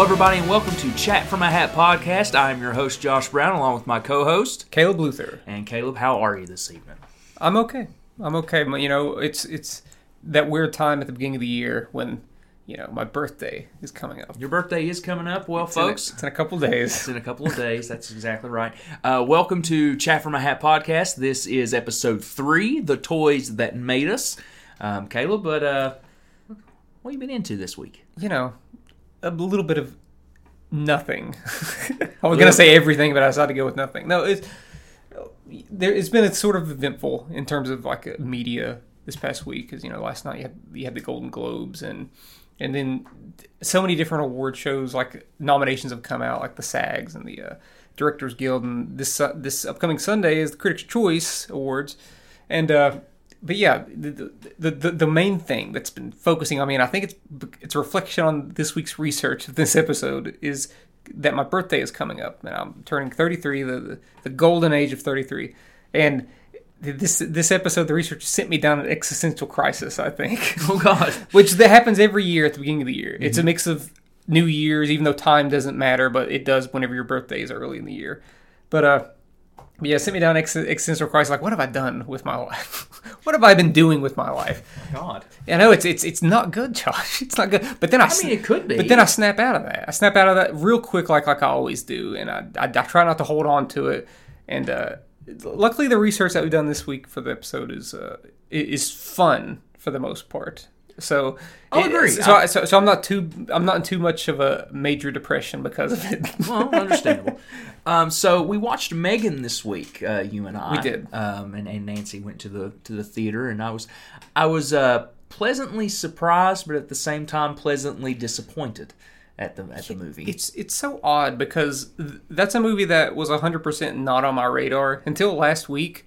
Hello, everybody, and welcome to Chat from a Hat podcast. I am your host, Josh Brown, along with my co host. Caleb Luther. And Caleb, how are you this evening? I'm okay. I'm okay. You know, it's it's that weird time at the beginning of the year when you know my birthday is coming up. Your birthday is coming up. Well, It's in a- folks, it's in a couple days. it's in a couple of days. That's exactly right. Uh, welcome to Chat from a Hat podcast. This is episode three The Toys That Made Us. Um, Caleb, but uh, what have you been into this week? You know, a little bit of nothing. I was gonna say everything, but I decided to go with nothing. No, it's there. It's been a sort of eventful in terms of like uh, media this past week because you know last night you had you had the Golden Globes and and then so many different award shows like nominations have come out like the SAGs and the uh, Directors Guild and this uh, this upcoming Sunday is the Critics' Choice Awards and. uh but yeah, the, the the the main thing that's been focusing on me, and I think it's it's a reflection on this week's research of this episode, is that my birthday is coming up, and I'm turning 33, the the, the golden age of 33, and this this episode, the research sent me down an existential crisis. I think, Oh, God. which that happens every year at the beginning of the year. It's a mix of New Year's, even though time doesn't matter, but it does whenever your birthday is early in the year. But uh, but yeah, sent me down ex- existential crisis. Like, what have I done with my life? what have I been doing with my life? God. I know it's it's it's not good, Josh. It's not good. But then I, I mean, it could be. But then I snap out of that. I snap out of that real quick, like like I always do, and I I, I try not to hold on to it. And uh, luckily, the research that we've done this week for the episode is uh, is fun for the most part. So I'll agree. So, I, so so I'm not too I'm not in too much of a major depression because of it. Well, understandable. um, so we watched Megan this week. Uh, you and I. We did. Um, and, and Nancy went to the to the theater, and I was I was uh, pleasantly surprised, but at the same time pleasantly disappointed at the at the movie. It's it's so odd because th- that's a movie that was 100% not on my radar until last week.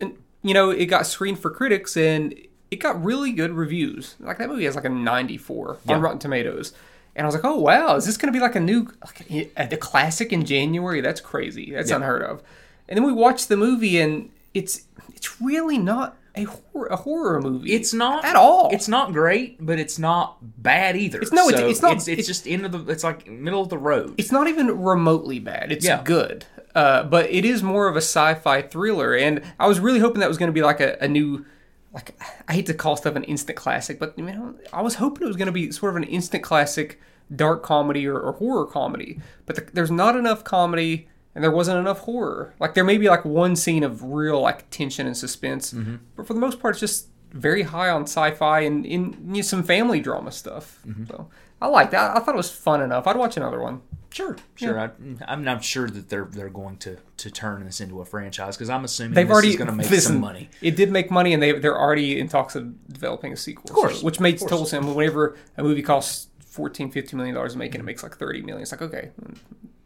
And you know, it got screened for critics and it got really good reviews. Like that movie has like a 94 Yeah. on Rotten Tomatoes. And I was like, "Oh wow, is this going to be like a new like a, a classic in January? That's crazy. That's Yeah. unheard of." And then we watched the movie and it's it's really not a horror, a horror movie. It's not at all. It's not great, but it's not bad either. It's no, it's- it's not- It's, it's it's- just end of the. It's like middle of the road. it's not even remotely bad. It's Yeah. good. Uh, but it is more of a sci-fi thriller, and I was really hoping that was going to be like a, a new, like I hate to call stuff an instant classic, but you know, I was hoping it was going to be sort of an instant classic, dark comedy or, or horror comedy. But the, there's not enough comedy, and there wasn't enough horror. Like there may be like one scene of real like tension and suspense, mm-hmm. but for the most part, it's just very high on sci-fi and in you know, some family drama stuff. Mm-hmm. So I liked that. I thought it was fun enough. I'd watch another one. Sure, sure. I, I'm not sure that they're they're going to to turn this into a franchise because I'm assuming They've this already is going to make listen, some money. It did make money, and they they're already in talks of developing a sequel. Of course, which makes of total sense. Whenever a movie costs 14 15 million dollars to make, and it makes like 30 million, it's like okay,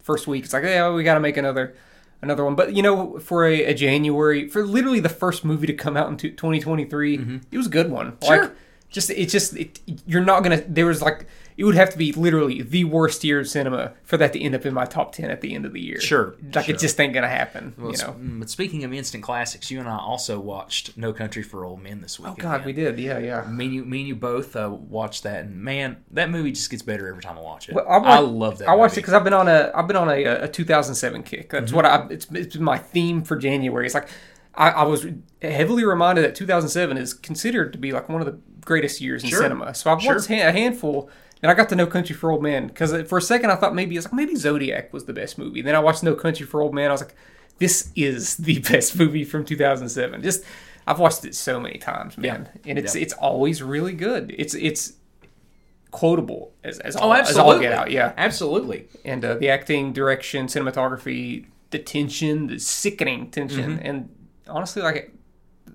first week, it's like yeah, we got to make another another one. But you know, for a, a January, for literally the first movie to come out in 2023, it was a good one. Mm-hmm. Sure. Like, just it's just it, you're not gonna. There was like it would have to be literally the worst year of cinema for that to end up in my top ten at the end of the year. Sure, like sure. it just ain't gonna happen. you know. mm, But speaking of instant classics, you and I also watched No Country for Old Men this week. Oh God, we did. Yeah, yeah. Me and you, me and you both uh, watched that, and man, that movie just gets better every time I watch it. Well, I, I, love that. I watched it because I've been on a I've been on a, a 2007 kick. That's Mm-hmm. what I it's it's been my theme for January. It's like I, I was heavily reminded that 2007 is considered to be like one of the greatest years in Sure. cinema. So I've Sure. watched a handful. And I got to No Country for Old Men because for a second I thought maybe it's like maybe Zodiac was the best movie. Then I watched No Country for Old Men. I was like, this is the best movie from 2007. Just I've watched it so many times, man, and it's Yeah. it's always really good. It's it's quotable as as Oh, all, as all get out. Yeah, absolutely. and uh, the acting, direction, cinematography, the tension, the sickening tension, Mm-hmm. and honestly, like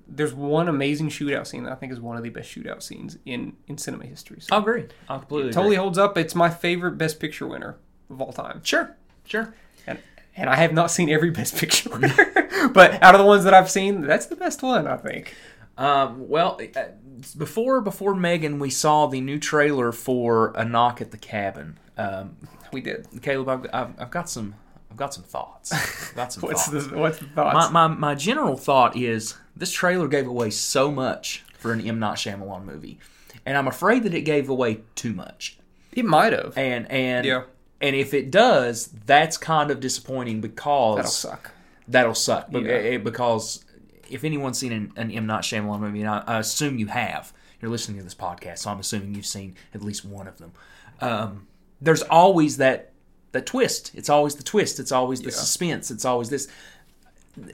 there's one amazing shootout scene that I think is one of the best shootout scenes in in cinema history. So I agree. I completely totally agree. holds up. It's my favorite Best Picture winner of all time, Sure, sure. and and I have not seen every Best Picture winner, but out of the ones that I've seen, that's the best one. I think. Um, well, uh, before before Megan, we saw the new trailer for A Knock at the Cabin. Um, We did. Caleb, I've, I've, I've got some I've got some thoughts. I've got some What's thoughts. the what's the my, thoughts? my my general thought is this trailer gave away so much for an M Night Shyamalan movie, and I'm afraid that it gave away too much. It might have. and and Yeah. and if it does, that's kind of disappointing because That'll suck. that'll suck. Yeah. eh, because if anyone's seen an, an M Night Shyamalan movie, and I, I assume you have, you're listening to this podcast, so I'm assuming you've seen at least one of them. Um, there's always that that twist. It's always the twist. It's always the suspense. It's always this.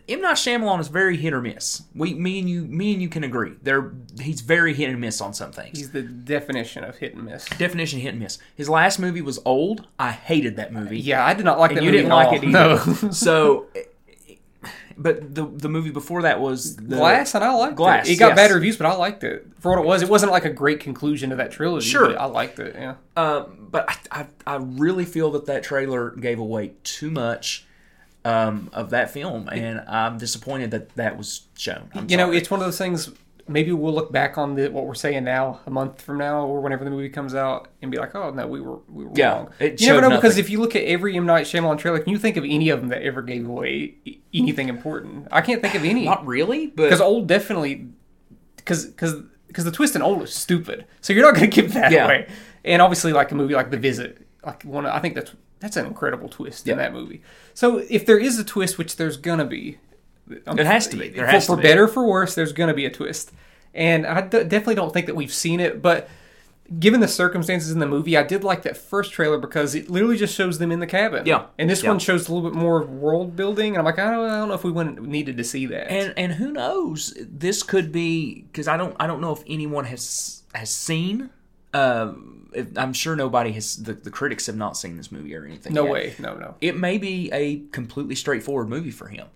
M Night Shyamalan is very hit or miss. We, me and you, me and you can agree. There, he's very hit and miss on some things. He's the definition of hit and miss. Definition hit and miss. His last movie was Old. I hated that movie. Yeah, I did not like that you movie didn't like it either. No. so, but the the movie before that was the, Glass, and I liked Glass, it. It got yes. bad reviews, but I liked it for what it was. It wasn't like a great conclusion to that trilogy. Sure. I liked it. Yeah, Um, but I, I I really feel that that trailer gave away too much um, of that film, and I'm disappointed that that was shown. I'm you know, it's one of those things. Maybe we'll look back on the, what we're saying now, a month from now, or whenever the movie comes out, and be like, "Oh no, we were we were Yeah, wrong." it you never know because if you look at every M Night Shyamalan trailer, can you think of any of them that ever gave away anything important? I can't think of any. not really, but because old definitely because because because the twist in old is stupid so you're not going to give that Yeah. away and obviously like a movie like the visit like one i think that's that's an incredible twist in Yeah. that movie so if there is a twist which there's gonna be um, It has to be. There for, has for to be. better or for worse there's gonna be a twist and i d- definitely don't think that we've seen it but given the circumstances in the movie i did like that first trailer because it literally just shows them in the cabin Yeah. and this Yeah. one shows a little bit more world building and i'm like i don't, I don't know if we went, needed to see that and and who knows? This could be because I don't I don't know if anyone has has seen. Um, I'm sure nobody has. The, the critics have not seen this movie or anything. no yet. way no no It may be a completely straightforward movie for him.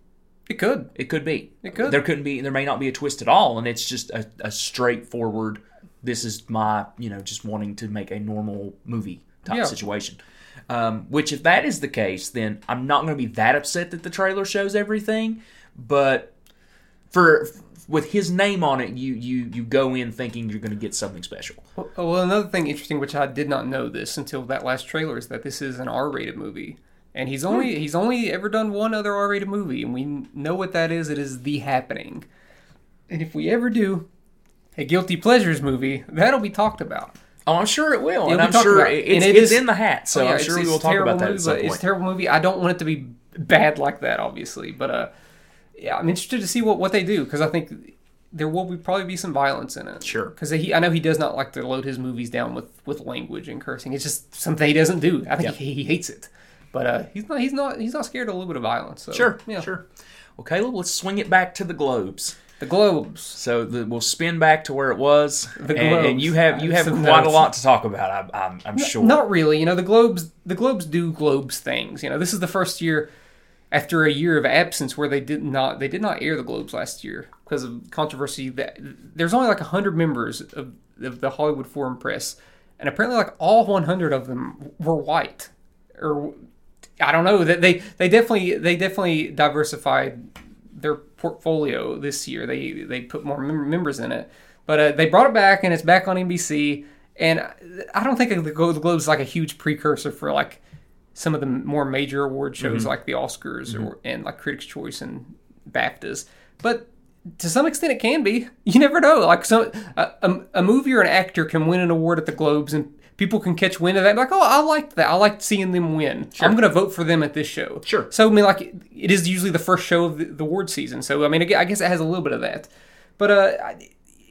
it could It could be. It could. There couldn't be. There may not be a twist at all, and it's just a, a straightforward. This is my, you know, just wanting to make a normal movie type Yeah. situation. Um, which, if that is the case, then I'm not going to be that upset that the trailer shows everything. But for with his name on it, you you you go in thinking you're going to get something special. Well, well, another thing interesting, which I did not know this until that last trailer, is that this is an R-rated movie, and he's only he's only ever done one other R-rated movie, and we know what that is. It is The Happening, and if we ever do a guilty pleasures movie, that'll be talked about. Oh, I'm sure it will, and I'm sure about it. it- it's, And it it's is- in the hat. So Oh, yeah, I'm sure we will talk about that at movie, It's a terrible movie. I don't want it to be bad like that, obviously, but uh, yeah, I'm interested to see what what they do because I think there will be probably be some violence in it. Sure. Because he, I know he does not like to load his movies down with with language and cursing. It's just something he doesn't do. I think Yeah. he, he hates it, but uh, he's not he's not he's not scared of a little bit of violence. So, Sure, yeah. sure. Well, Caleb, let's swing it back to the globes. The Globes. So the, we'll spin back to where it was, The and, and you have you have some quite a lot to talk about. I'm, I'm, I'm sure. Not really. You know, the Globes the Globes do Globes things. You know, this is the first year after a year of absence where they did not they did not air the Globes last year because of controversy. That there's only like hundred members of, of the Hollywood Foreign Press, and apparently like all 100 of them were white, or I don't know that they they definitely they definitely diversified their portfolio this year. They they put more mem- members in it, but uh, they brought it back and it's back on NBC. And I don't think the Glo- the Globe is like a huge precursor for like some of the more major award shows like the Oscars or and like Critics' Choice and BAFTAs, but to some extent it can be. You never know. Like some a, a, a movie or an actor can win an award at the Globes and. People can catch wind of that, like, oh, I liked that. I liked seeing them win. I'm going to vote for them at this show. Sure. So I mean, like, it is usually the first show of the, the award season. So I mean, I I guess it has a little bit of that. But uh, I-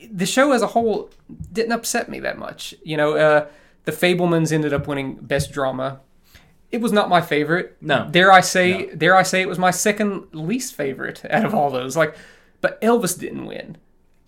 the show as a whole didn't upset me that much. You know, uh, the Fabelmans ended up winning best drama. It was not my favorite. No. Dare I say? Dare I say it was my second least favorite out of all those? Like, but Elvis didn't win.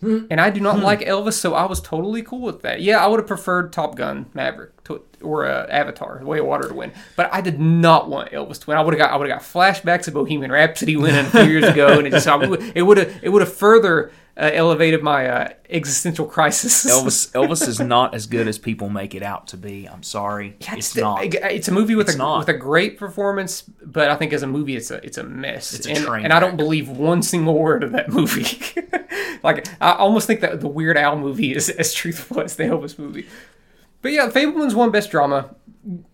And I do not like Elvis, so I was totally cool with that. Yeah, I would have preferred Top Gun Maverick to, or uh, Avatar, The Way of Water to win, but I did not want Elvis to win. I would have got I would have got flashbacks of Bohemian Rhapsody winning a few years ago, and it just I would- it would have it would have further uh, elevated my uh, existential crisis. Elvis Elvis is not as good as people make it out to be. I'm sorry, it's, not. It's a movie with It's a not. with a great performance, but I think as a movie, it's a it's a mess. It's a and, train and I don't believe one single word of that movie. like I almost think that the Weird Al movie is as truthful as the Elvis movie. But yeah, Fabelman's won best drama.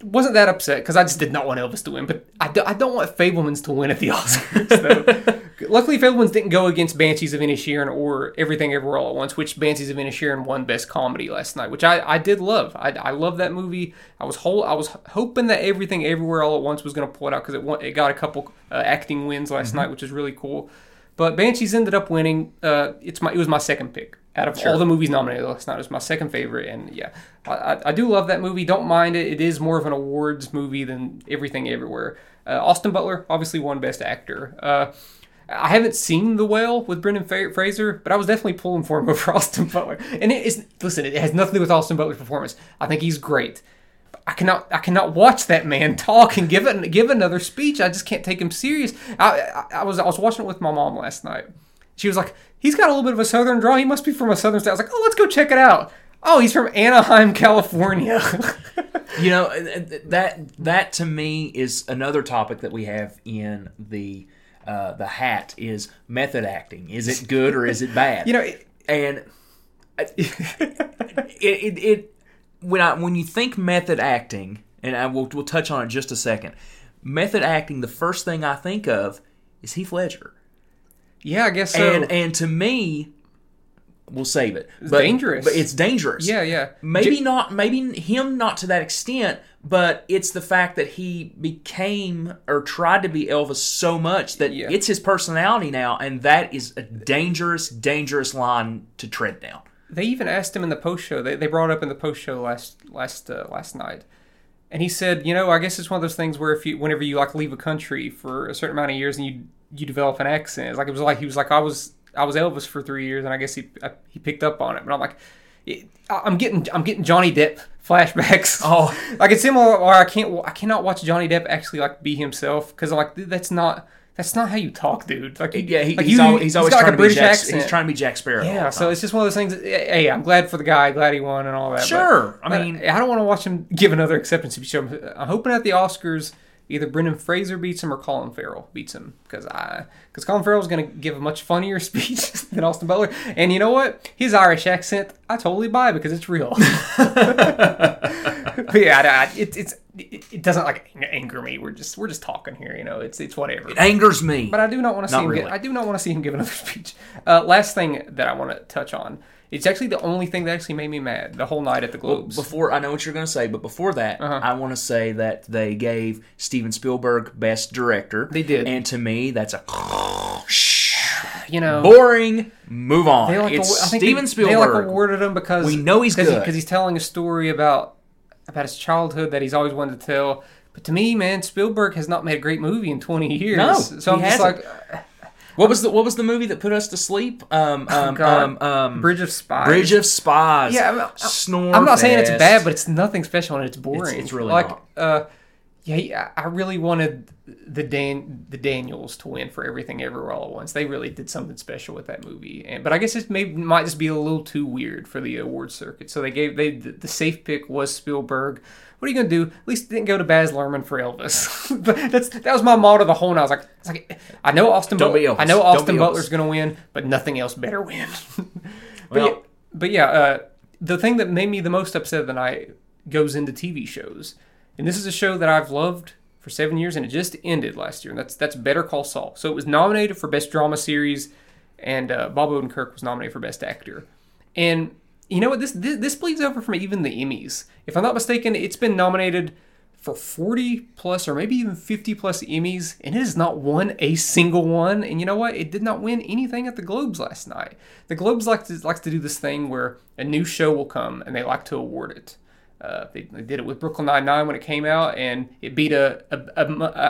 Wasn't that upset because I just did not want Elvis to win, but I, do, I don't want Fabelman's to win at the Oscars. Luckily, Fabelmans didn't go against Banshees of Inisherin or Everything Everywhere All at Once, which Banshees of Inisherin won Best Comedy last night, which I, I did love. I, I love that movie. I was whole I was hoping that Everything Everywhere All at Once was going to pull it out because it won, it got a couple uh, acting wins last Mm-hmm. night, which is really cool. But Banshees ended up winning. Uh, it's my it was my second pick out of Sure. all the movies nominated last night. It was my second favorite, and yeah, I, I, I do love that movie. Don't mind it. It is more of an awards movie than Everything Everywhere. Uh, Austin Butler obviously won Best Actor. Uh, I haven't seen The Whale with Brendan Fraser, but I was definitely pulling for him over Austin Butler. And it is listen, it has nothing to do with Austin Butler's performance. I think he's great. I cannot I cannot watch that man talk and give it give another speech. I just can't take him serious. I, I, I was I was watching it with my mom last night. She was like, "He's got a little bit of a southern draw. He must be from a southern state." I was like, "Oh, let's go check it out." Oh, he's from Anaheim, California. You know uh, uh, that that to me is another topic that we have in the uh, the hat is method acting. Is it good or is it bad? you know, it, and uh, it, it, it when I when you think method acting, and I will we'll touch on it in just a second. Method acting, the first thing I think of is Heath Ledger, yeah, I guess so. and and to me, we'll save it. But, dangerous. but it's dangerous. yeah, yeah. Maybe J- not, maybe him not to that extent, but it's the fact that he became or tried to be Elvis so much that Yeah. it's his personality now, and that is a dangerous, dangerous line to tread down. They even asked him in the post show. They, they brought up in the post show last last uh, last night, and he said, you know, I guess it's one of those things where if you whenever you like leave a country for a certain amount of years and you you develop an accent, it's like it was like he was like I was I was Elvis for three years and I guess he I, he picked up on it. But I'm like, it, I'm getting I'm getting Johnny Depp flashbacks. Oh. like it's similar. Or I can't I cannot watch Johnny Depp actually like be himself because I'm like that's not. That's not how you talk, dude. Like, Yeah, he, like he's, you- al- he's always trying like to British be Jack, accent. He's trying to be Jack Sparrow. Yeah, so it's just one of those things. Hey, I'm glad for the guy, glad he won, and all that. but- Sure, I mean- I don't want to watch him give another acceptance speech. I'm hoping at the Oscars, either Brendan Fraser beats him or Colin Farrell beats him because I because Colin Farrell's going to give a much funnier speech than Austin Butler, and you know what? His Irish accent, I totally buy because it's real. but yeah, I, I- it, it's it, it doesn't like anger me. We're just we're just talking here, you know. It's it's whatever. it angers me. But I do not want to see Not him. really. Get, I do not want to see him give another speech. Uh, last thing that I want to touch on. It's actually the only thing that actually made me mad the whole night at the Globes. Before I know what you're going to say, but before that, Uh-huh. I want to say that they gave Steven Spielberg Best Director. They did. and to me, that's a you know, boring. Move on. they like it's Steven they, Spielberg. They like awarded him because We know he's good. because he's telling a story about about his childhood that he's always wanted to tell. But to me, man, Spielberg has not made a great movie in 20 years. No, so I'm he just hasn't. like what was the What was the movie that put us to sleep? Um, um, um, um, Bridge of Spies. Bridge of Spies. Yeah, I'm- I'm- Snore. I'm not saying it's bad, but it's nothing special and it's boring. It's- it's really like, not. uh, yeah, yeah, I really wanted the Dan the Daniels to win for everything everywhere all at once. They really did something special with that movie, and but I guess it may might just be a little too weird for the award circuit. So they gave they the, the safe pick was Spielberg. What are you gonna do? At least didn't go to Baz Luhrmann for Elvis. but that's that was my motto the whole night. I was like, it's like I know Austin. Don't But- be Elvis. I know Austin Butler's Elvis. gonna win, but nothing else better win. but Well- yeah, but yeah, uh, the thing that made me the most upset of the night goes into TV shows, and this is a show that I've loved for seven years, and it just ended last year, and that's that's Better Call Saul. So it was nominated for Best Drama Series, and uh, Bob Odenkirk was nominated for Best Actor. And you know what? This, this this bleeds over from even the Emmys. If I'm not mistaken, it's been nominated for 40 plus or maybe even 50 plus Emmys, and it has not won a single one. And you know what? It did not win anything at the Globes last night. The Globes like to, likes to do this thing where a new show will come and they like to award it. Uh, they, they did it with Brooklyn Nine Nine when it came out, and it beat a-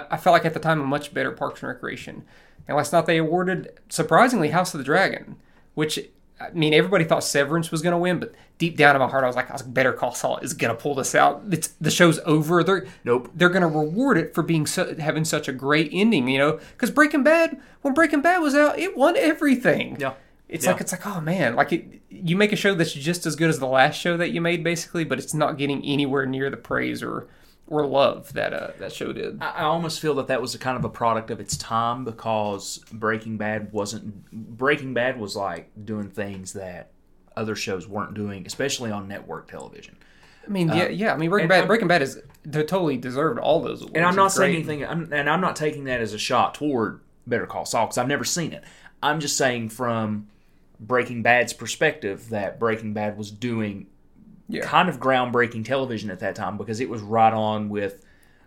I felt like at the time a much better Parks and Recreation. And last night they awarded surprisingly House of the Dragon, which I mean everybody thought Severance was going to win, but deep down in my heart I was like, I was like, Better Call Saul is going to pull this out. It's the show's over. They're Nope. They're going to reward it for being so, having such a great ending, you know? Because Breaking Bad, when Breaking Bad was out, it won everything. Yeah. It's Yeah. like it's like oh man, like it, you make a show that's just as good as the last show that you made, basically, but it's not getting anywhere near the praise or or love that uh, that show did. I I almost feel that that was a kind of a product of its time because Breaking Bad wasn't. Breaking Bad was like doing things that other shows weren't doing, especially on network television. I mean, yeah, yeah. I mean, Breaking Bad, I'm- Breaking Bad is totally deserved all those awards. And I'm not It's saying great. anything, I'm, and I'm not taking that as a shot toward Better Call Saul because I've never seen it. I'm just saying from Breaking Bad's perspective that Breaking Bad was doing Yeah. kind of groundbreaking television at that time because it was right on with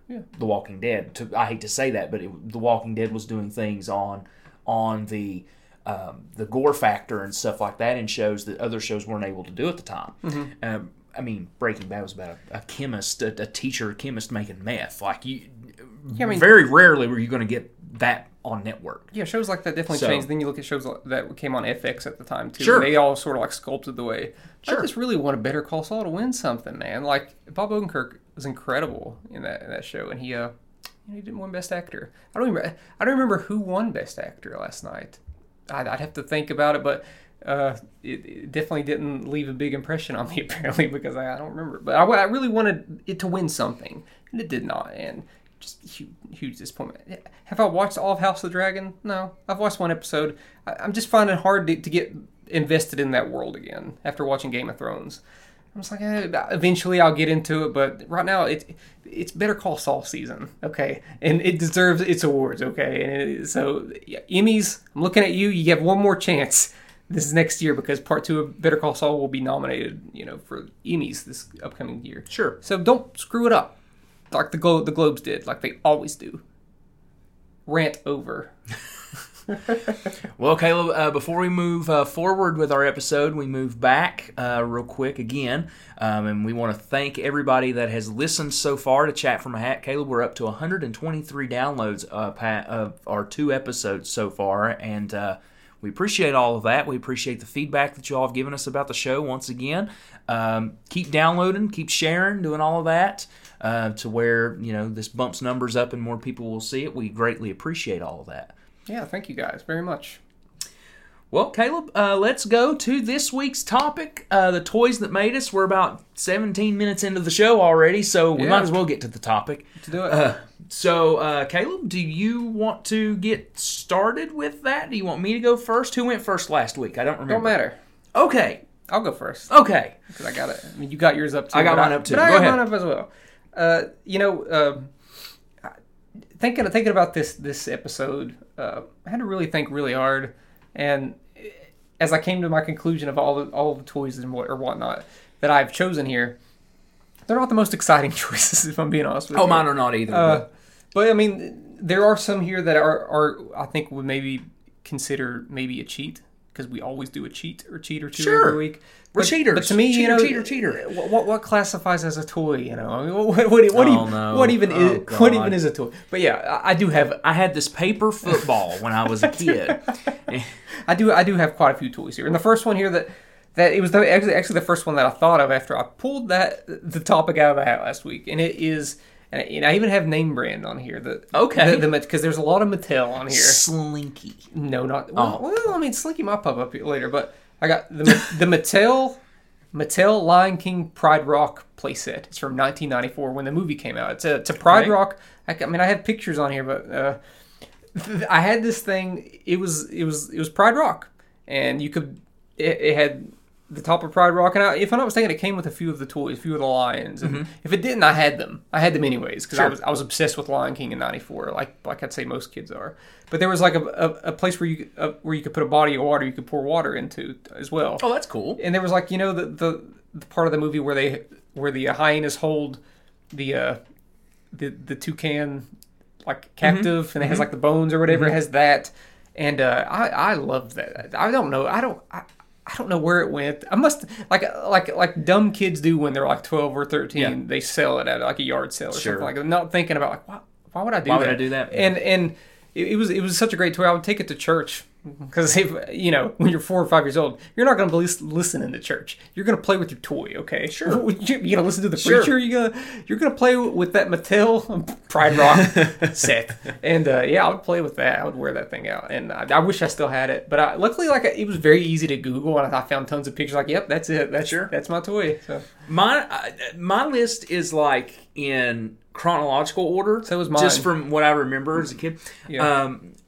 Yeah. The Walking Dead. To, I hate to say that, but it, The Walking Dead was doing things on on the um, the gore factor and stuff like that in shows that other shows weren't able to do at the time. Um, I mean, Breaking Bad was about a, a chemist, a, a teacher, a chemist making meth. Like you, Yeah, I mean- very rarely were you going to get that on network. Yeah, shows like that definitely So- changed. Then you look at shows like- that came on FX at the time too. Sure. They all sort of like sculpted the way. Sure. I just really want a Better Call Saul to win something, man. Like Bob Odenkirk was incredible in that in that show, and he uh, you know, he didn't win Best Actor. I don't remember. I don't remember who won Best Actor last night. I'd, I'd have to think about it, but. Uh, it, it definitely didn't leave a big impression on me apparently because I, I don't remember. But I, I really wanted it to win something, and it did not. And just huge, huge disappointment. Have I watched all of House of the Dragon? No, I've watched one episode. I, I'm just finding it hard to, to get invested in that world again after watching Game of Thrones. I'm just like, eh, eventually I'll get into it, but right now it's it's Better Call Saul season, okay, and it deserves its awards, okay. And it, so yeah, Emmys, I'm looking at you. You have one more chance. This is next year because part two of Better Call Saul will be nominated, you know, for Emmys this upcoming year. Sure. So don't screw it up, like the the Globes did, like they always do. Rant over. Well, Caleb, uh, before we move uh, forward with our episode, we move back uh, real quick again. Um, and we want to thank everybody that has listened so far to Chat from a Hat. Caleb, we're up to 123 downloads uh, of our two episodes so far. And uh, we appreciate all of that. We appreciate the feedback that you all have given us about the show once again. Um, keep downloading, keep sharing, doing all of that. Uh, to where you know this bumps numbers up and more people will see it. We greatly appreciate all of that. Yeah, thank you guys very much. Well, Caleb, uh, let's go to this week's topic uh, the toys that made us. We're about 17 minutes into the show already, so we Yeah. might as well get to the topic. To do it. Uh, so, uh, Caleb, do you want to get started with that? Do you want me to go first? Who went first last week? I don't remember. Don't matter. Okay, I'll go first okay. because I got it. I mean, you got yours up too. I got mine up, too. But I got ahead. mine up as well. Uh, you know, um thinking thinking about this this episode, uh, I had to really think really hard, and as I came to my conclusion of all the all the toys and what or whatnot that I've chosen here, they're not the most exciting choices. If I'm being honest with Oh, you. mine are not either. Uh, but but I mean, there are some here that are, are I think would maybe consider maybe a cheat because we always do a cheat or cheat or two Sure. every week. We're But, cheaters. But to me, you know, cheater, cheater. Uh, what, what what classifies as a toy? You know, I mean, what what, what, what, Oh, even, no. what even Oh, is what even is a toy? But yeah, I, I do have I had this paper football when I was a kid. I do I do have quite a few toys here. And the first one here that that it was the, actually actually the first one that I thought of after I pulled that the topic out of the hat last week, and it is. And I- and I even have name brand on here. The, Okay. Because there's a lot of Mattel on here. Slinky. No, not Oh. well. well I mean, Slinky might pop up here later, but I got the the Mattel Mattel Lion King Pride Rock playset. It's from 1994 when the movie came out. It's a, it's a Pride. Rock. I, I mean, I have pictures on here, but uh, I had this thing. It was it was it was Pride Rock, and you could it, it had the top of Pride Rock, and I, if I'm not mistaken, it came with a few of the toys, a few of the lions. And if it didn't, I had them. I had them anyways because I was I was obsessed with Lion King in '94, like like I'd say most kids are. But there was like a, a, a place where you uh, where you could put a body of water you could pour water into as well. Oh, that's cool. And there was like you know the, the the part of the movie where they where the hyenas hold the uh the the toucan like captive and it has like the bones or whatever it has that and uh I I love that. I don't know. I don't I, I don't know where it went. I must like like like dumb kids do when they're like 12 or 13. Yeah. They sell it at like a yard sale or Sure. something like that. Not thinking about like why, why would I do Why that? would I do that? And and it, it was it was such a great toy. I would take it to church because if you know when you're four or five years old, you're not going to be lis- listening to church. You're going to play with your toy. Okay, sure. You're going to listen to the Sure. preacher. You're gonna you're gonna play with that Mattel Pride Rock set. And uh, yeah, I would play with that. I would wear that thing out. And I, I wish I still had it, but I, luckily, like it was very easy to Google, and I found tons of pictures. Like, yep, that's it. That's Sure. That's my toy. So My uh, my list is like in chronological order. So Just mine. from what I remember as a kid. Yeah. Um, uh,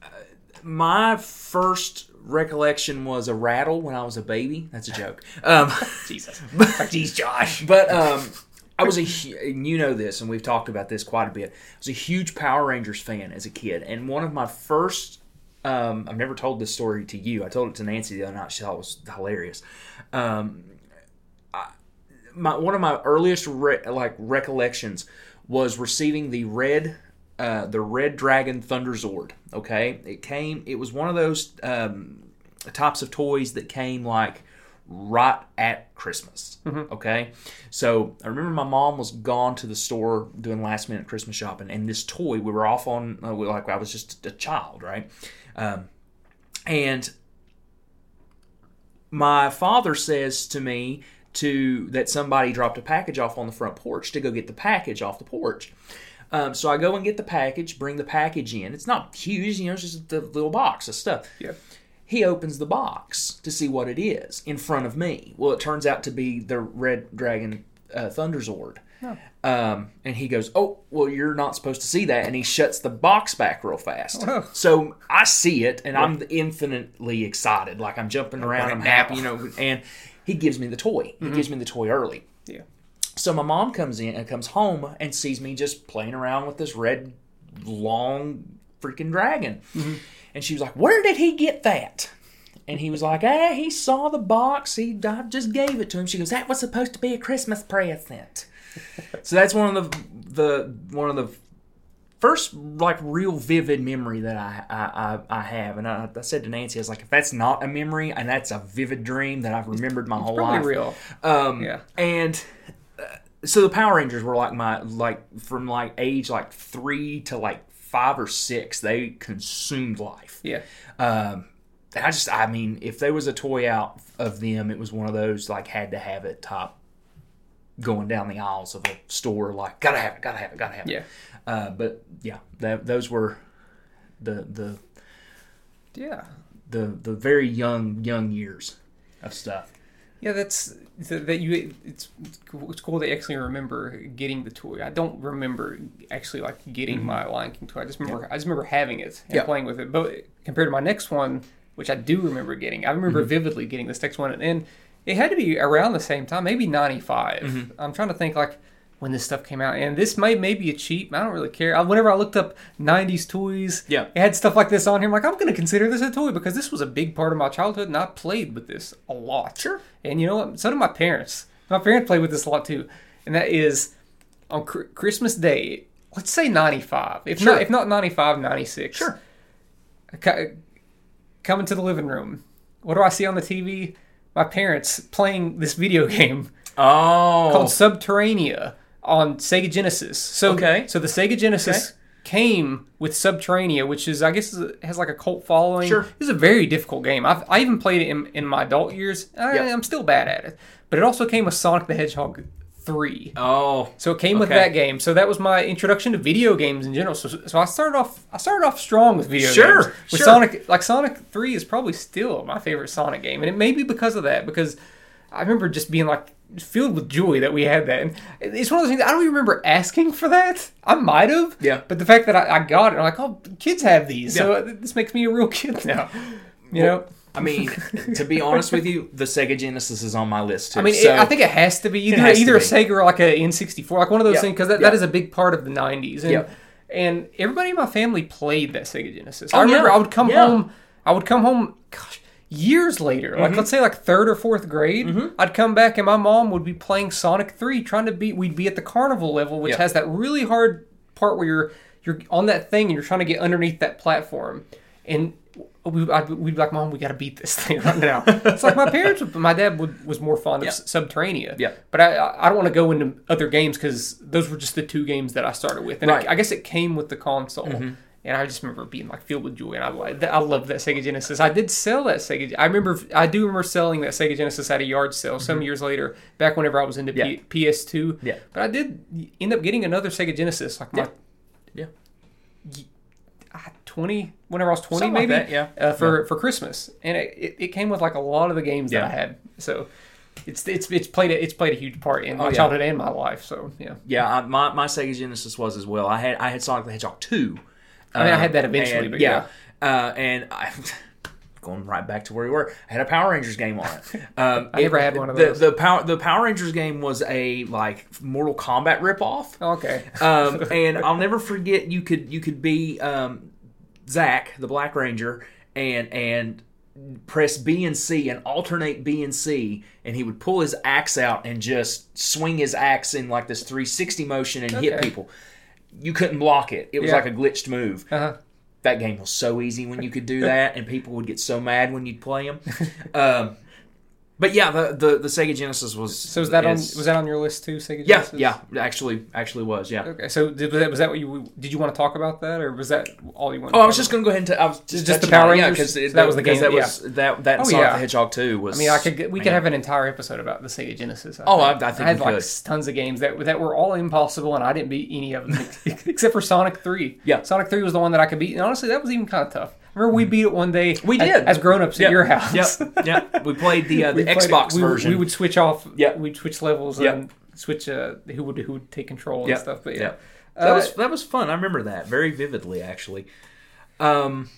my first recollection was a rattle when I was a baby. That's a joke. Um, Jesus, geez, Josh. but um, I was a, and you know this, and we've talked about this quite a bit. I was a huge Power Rangers fan as a kid, and one of my first Um, I've never told this story to you. I told it to Nancy the other night. She thought it was hilarious. Um, I, my one of my earliest re- like recollections was receiving the red uh, the red dragon Thunderzord okay? It came it was one of those um, types of toys that came like right at christmas okay? So i remember my mom was gone to the store doing last minute christmas shopping and this toy we were off on uh, we- like i was just a child right? Um, and my father says to me to that somebody dropped a package off on the front porch to go get the package off the porch. Um, so I go and get the package, bring the package in. It's not huge, you know, it's just a little box of stuff. Yeah. He opens the box to see what it is in front of me. Well, it turns out to be the Red Dragon uh, Thunderzord. Um, and he goes, "Oh, well, you're not supposed to see that," and he shuts the box back real fast. Oh. So I see it, and I'm infinitely excited, like I'm jumping around, I'm happy, you know. And he gives me the toy. He gives me the toy early. So my mom comes in and comes home and sees me just playing around with this red, long freaking dragon. And she was like, Where did he get that? And he was like, Ah, he saw the box. He I just gave it to him. She goes, That was supposed to be a Christmas present. so that's one of the the one of the first like real vivid memory that I I, I, I have. And I, I said to Nancy, I was like, if that's not a memory and that's a vivid dream that I've remembered my whole Probably life. real. Um, Yeah. And uh, so the Power Rangers were like my like from like age like three to like five or six. They consumed life. Yeah. Um, and I just I mean, if there was a toy out of them, it was one of those like had to have it top going down the aisles of a store like gotta have it, gotta have it, gotta have it. Yeah. Uh, but yeah, that, those were the the Yeah. the the very young young years of stuff. Yeah, that's that you. It's it's cool you actually remember getting the toy. I don't remember actually like getting my Lion King toy. I just remember I just remember having it and Mm-hmm. Yeah. playing with it. But compared to my next one, which I do remember getting, I Mm-hmm. remember vividly getting this next one, and it had to be around the same time, maybe '95. Mm-hmm. I'm trying to think like when this stuff came out, and this might maybe a cheap. I don't really care. I, whenever I looked up '90s toys, Yeah. it had stuff like this on here. I'm like, I'm going to consider this a toy because this was a big part of my childhood, and I played with this a lot. Sure. And you know what? So did my parents. My parents played with this a lot too, and that is on Chr- Christmas Day. Let's say 95. If Sure. not, if not 95, 96. Sure. Co- Coming to the living room. What do I see on the TV? My parents playing this video game Oh, called Subterrania on Sega Genesis. So, Okay. so the Sega Genesis came with Subterrania, which is, I guess, is- has like a cult following. Sure. It's a very difficult game. I've, I even played it in, in my adult years. I, Yeah. I'm still bad at it. But it also came with Sonic the Hedgehog 3. oh, So it came with that game. So that was my introduction to video games in general. So, so I started off I started off strong with video Sure, games. With sure. Sonic like Sonic 3 is probably still my favorite Sonic game. And it may be because of that because I remember just being like filled with joy that we had that. And it's one of those things I don't even remember asking for that. I might have. Yeah. But the fact that I, I got it, I'm like, oh, kids have these. So this makes me a real kid now. You know? I mean, to be honest with you, the Sega Genesis is on my list too. I mean, so, it, I think it has to be either either a be. Sega or like a N64, like one of those things, because that, that is a big part of the '90s. And, and everybody in my family played that Sega Genesis. Oh, I remember yeah. I would come Yeah. home. I would come home. Gosh, years later, Mm-hmm. like let's say like third or fourth grade, I'd come back and my mom would be playing Sonic Three, trying to beat. We'd be at the carnival level, which Yep. has that really hard part where you're you're on that thing and you're trying to get underneath that platform, and we, I'd, we'd be like, "Mom, we got to beat this thing right now." it's like my parents, would, my dad would, was more fond of Yeah. Subterrania. Yeah. But I, I don't want to go into other games because those were just the two games that I started with, and Right. I, I guess it came with the console. And I just remember being like filled with joy, and I like I love that Sega Genesis. I did sell that Sega. I remember I do remember selling that Sega Genesis at a yard sale some years later, back whenever I was into Yeah. P- PS2. Yeah. But I did end up getting another Sega Genesis, like my Yeah. ah, 20 whenever I was 20 Something like maybe that, yeah. uh, for for Christmas and it, it, it came with like a lot of the games Yeah. that I had so it's it's it's played a, it's played a huge part in my Oh, yeah. childhood and my life so yeah yeah, I, my my Sega Genesis was as well. I had I had Sonic the Hedgehog two. I mean I had that eventually and, but yeah, uh, and I. Going right back to where we were, I had a Power Rangers game on it. Um, I never had one of the, those. The Power the Power Rangers game was a like Mortal Kombat ripoff. okay um, and I'll never forget you could you could be um, Zach, the Black Ranger, and and press B and C and alternate B and C, and he would pull his axe out and just swing his axe in like this 360 motion and hit people. You couldn't block it. It was Yeah. like a glitched move. Uh-huh. That game was so easy when you could do that, and people would get so mad when you'd play them. um, but yeah, the, the the Sega Genesis was. So was that on was that on your list too? Sega Yeah, Genesis? yeah, yeah, actually, actually was yeah. Okay, so did, was that, was that what you did? You want to talk about that, or was that all you wanted? Oh, I was just going to go ahead and t- I was just, Just the Power yeah, because So that was the game, That was that that Oh, Sonic yeah. the Hedgehog two was. I mean, I could we could have an entire episode about the Sega Genesis. I Oh. I- I think had we like could. tons of games that that were all impossible, and I didn't beat any of them except for Sonic Three. Yeah. Sonic Three was the one that I could beat, and honestly, that was even kind of tough. Remember, we beat it one day. We did. as, grown-ups Yep, at your house. Yep, yep. We played the uh, the Xbox we version. We would switch off. Yep. We'd switch levels Yep. and switch uh, who would who would take control and stuff. But yeah. Uh, that was that was fun. I remember that very vividly, actually. Um,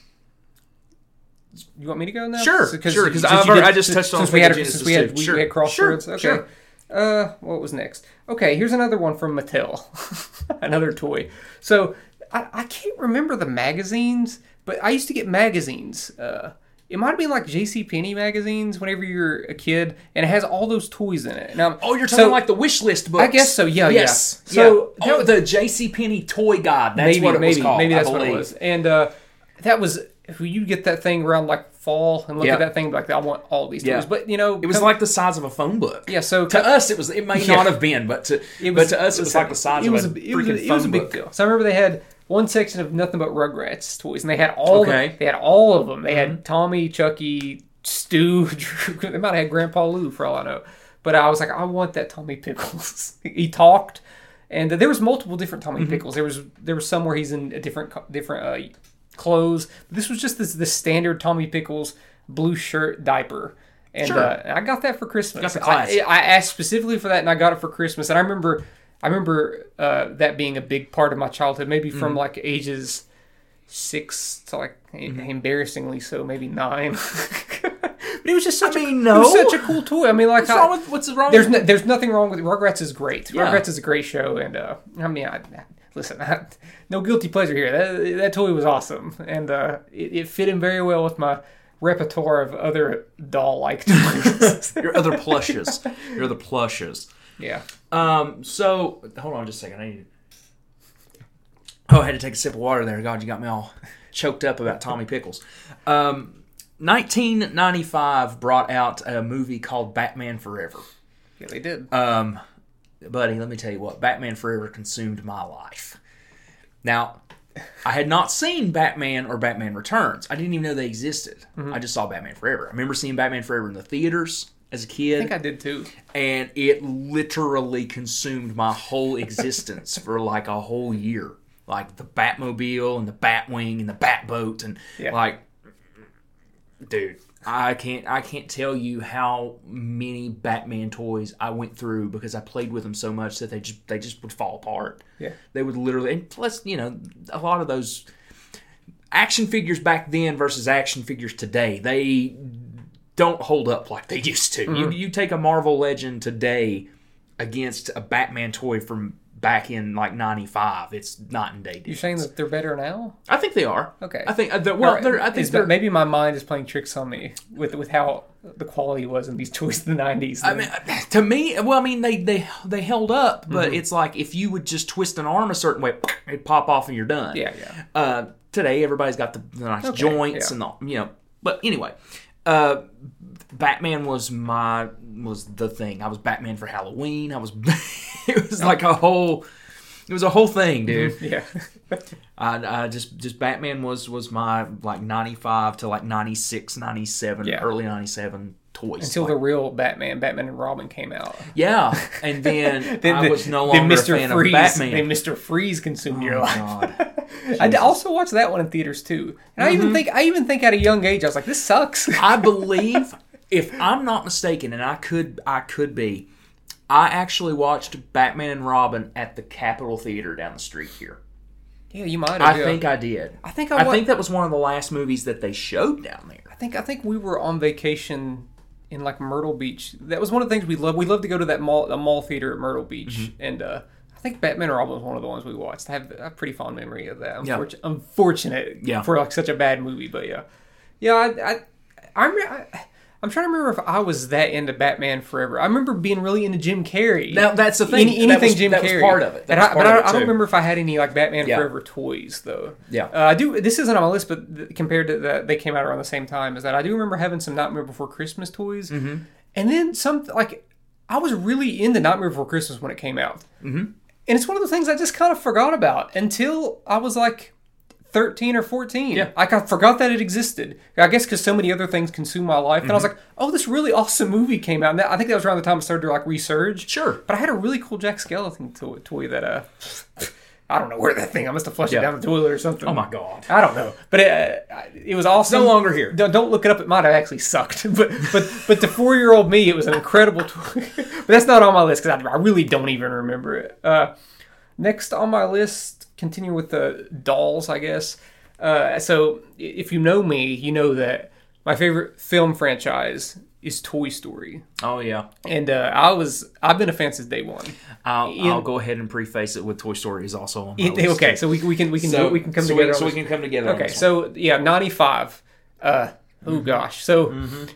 You want me to go now? Sure, sure, 'cause since already- did- I just since- touched on since we had Genesis since we had we, Sure, we had crossroads. sure, okay. sure. Uh, what was next? Okay, here's another one from Mattel, another toy. So I, I can't remember the magazines, but I used to get magazines. Uh, it might have been like J.C. Penney magazines whenever you're a kid, and it has all those toys in it. Now, oh, you're talking so like the wish list books. I guess so, yeah, Yes. yeah. So yeah. oh, the J.C. Penney toy guide. That's maybe what it maybe was called. maybe that's what it was, and uh, that was. If you get that thing around like fall and look Yeah. at that thing, like I want all these toys. But you know, It was come- like the size of a phone book. yeah. So To us, it was. It may Yeah. not have been, but to It but to us, it was like the size it of was a, a, it was freaking a, it was a phone big book. deal. So I remember they had one section of nothing but Rugrats toys, and they had all Okay. the, they had all of them. They Mm-hmm. had Tommy, Chucky, Stu, Drew. They might have had Grandpa Lou for all I know. But I was like, I want that Tommy Pickles. he talked, and there was multiple different Tommy Mm-hmm. Pickles. There was there was some where he's in a different different uh, clothes. This was just this this standard Tommy Pickles blue shirt diaper. And Sure. uh, I got that for Christmas. The I. I asked specifically for that, and I got it for Christmas. And I remember, I remember uh, that being a big part of my childhood. Maybe Mm-hmm. from like ages six to like Mm-hmm. embarrassingly so, maybe nine. but it was just such. mean, a, no. such a cool toy. I mean, like What's I- wrong with what's wrong? there's no, there's nothing wrong with it. Rugrats. Is great. Yeah. Rugrats is a great show, and uh, I mean, I, listen, I, no guilty pleasure here. That, that toy was awesome, and uh, it, it fit in very well with my repertoire of other doll-like toys. your other plushes. Your other plushes. Yeah. Um. So hold on just a second. I need. Oh, I had to take a sip of water there. God, you got me all choked up about Tommy Pickles. Um, 1995 brought out a movie called Batman Forever. Yeah, they did. Um, buddy, let me tell you what, Batman Forever consumed my life. Now, I had not seen Batman or Batman Returns. I didn't even know they existed. I just saw Batman Forever. I remember seeing Batman Forever in the theaters as a kid I think I did too. and it literally consumed my whole existence for like a whole year. Like the Batmobile and the Batwing and the Batboat and Yeah. like, dude, I can't I can't tell you how many Batman toys I went through because I played with them so much that they just they just would fall apart. Yeah. They would literally and plus you know a lot of those action figures back then versus action figures today they don't hold up like they used to. You you take a Marvel Legend today against a Batman toy from back in like '95, it's night and day. You're saying that they're better now? I think they are. Okay. I think uh, they're, well, they're, I think maybe my mind is playing tricks on me with with how the quality was in these toys in the '90s. I mean, to me, well, I mean, they they they held up, but Mm-hmm. it's like if you would just twist an arm a certain way, it'd pop off and you're done. yeah, yeah. Uh, today, everybody's got the, the nice Okay, joints yeah. and the you know. But anyway, uh, Batman was my was the thing. I was Batman for Halloween. I was. it was like a whole. It was a whole thing, dude. Yeah. I, I just just Batman was was my like 95 to like 96 97 Yeah. early 97 toys Until Like, the real Batman, Batman and Robin came out. yeah and then, I the- was no then longer a fan Freeze, of Batman Then Mr. Freeze consumed your Oh, life. God. I also watched that one in theaters too, and I Mm-hmm. even think I even think at a young age I was like, this sucks. I believe if I'm not mistaken and I could I could be I actually watched Batman and Robin at the Capitol Theater down the street here yeah, you might. Have, I yeah. think I did I think I, I think that was one of the last movies that they showed down there I think I think we were on vacation in like Myrtle Beach. That was one of the things we loved. We loved to go to that mall, the mall theater at Myrtle Beach, Mm-hmm. and uh, I think Batman or Robin was one of the ones we watched. I have a pretty fond memory of that. Yeah. Unfortunate, unfortunate Yeah. for like such a bad movie, but yeah, yeah. I, I, I, I I'm trying to remember if I was that into Batman Forever. I remember being really into Jim Carrey. Now, that's the thing. Any, anything was- Jim Carrey. part of it. That And was I, part but I, I don't remember if I had any like Batman Yeah. Forever toys though. Yeah. Uh, I do. This isn't on my list, but th- compared to that, they came out around the same time. Is that I do remember having some Nightmare Before Christmas toys, mm-hmm. and then some like I was really into Nightmare Before Christmas when it came out, mm-hmm. and it's one of the things I just kind of forgot about until I was like. 13 or 14. Yeah. I forgot that it existed. I guess because so many other things consume my life. And I was Mm-hmm. like, oh, this really awesome movie came out. And that, I think that was around the time I started to like resurge. Sure. But I had a really cool Jack Skellington toy, toy that, uh, I don't know where that thing, I must have flushed Yeah. it down the toilet or something. Oh my god. I don't know, but it, uh, it was awesome. No longer here. Don't, don't look it up. It might have actually sucked, but but but to four year old me, it was an incredible toy. but that's not on my list because I, I really don't even remember it. Uh, next on my list, continue with the dolls, I guess. Uh, so if you know me, you know that my favorite film franchise is Toy Story, Oh yeah. and uh, I was I've been a fan since day one. I'll, In- I'll go ahead and preface it with Toy Story is also on my It- list. okay, so we, we can we can So do, we can come so together. We, so we can come together. Okay, so yeah, ninety five. Uh, oh Mm-hmm. gosh, so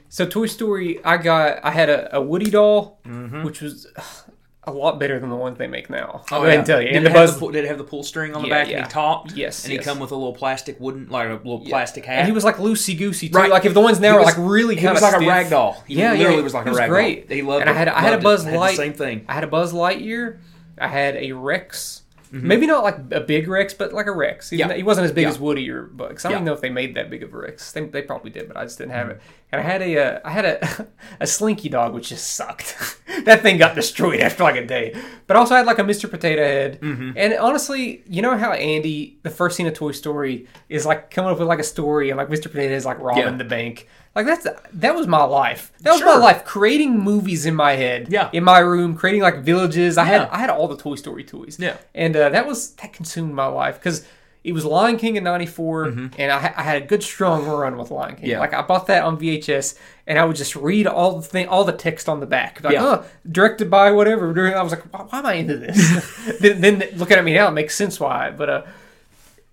so Toy Story. I got I had a, a Woody doll, Mm-hmm. which was ugh, a lot better than the ones they make now. Oh, I'll go ahead yeah. and tell you. Did, And it the have Buzz, the, pull- did it have the pull string on the Yeah, back and he talked? Yes, And he come with a little plastic wooden, like a little plastic hat. and he was like loosey goosey too. Right. Like if the ones now He are was- like really he was like a rag doll. He Yeah, literally yeah, was like he a was rag great. doll. He loved and I it. had I had a. Buzz Had Light. same thing. I had a Buzz Lightyear. I had a Rex. Mm-hmm. Maybe not like a big Rex, but like a Rex. Even Yeah. He wasn't as big Yeah. as Woody or Bugs. I don't Yeah. even know if they made that big of a Rex. They, they probably did, but I just didn't have Mm-hmm. it. And I had a uh, I had a a Slinky dog, which just sucked. that thing got destroyed after like a day. But also I had like a Mr. Potato Head. Mm-hmm. And honestly, you know how Andy, the first scene of Toy Story, is like coming up with like a story, and like Mr. Potato Head is like robbing the bank. Like that's that was my life. That was my life. Creating movies in my head. Yeah. In my room, creating like villages. I had I had all the Toy Story toys. Yeah. And uh, that was that consumed my life because it was Lion King in '94, and I, I had a good strong run with Lion King. Mm-hmm. Yeah. Like I bought that on VHS, and I would just read all the thing, all the text on the back, like Yeah. oh, directed by whatever. I was like, why, why am I into this? then, then looking at me now, it makes sense why. But uh,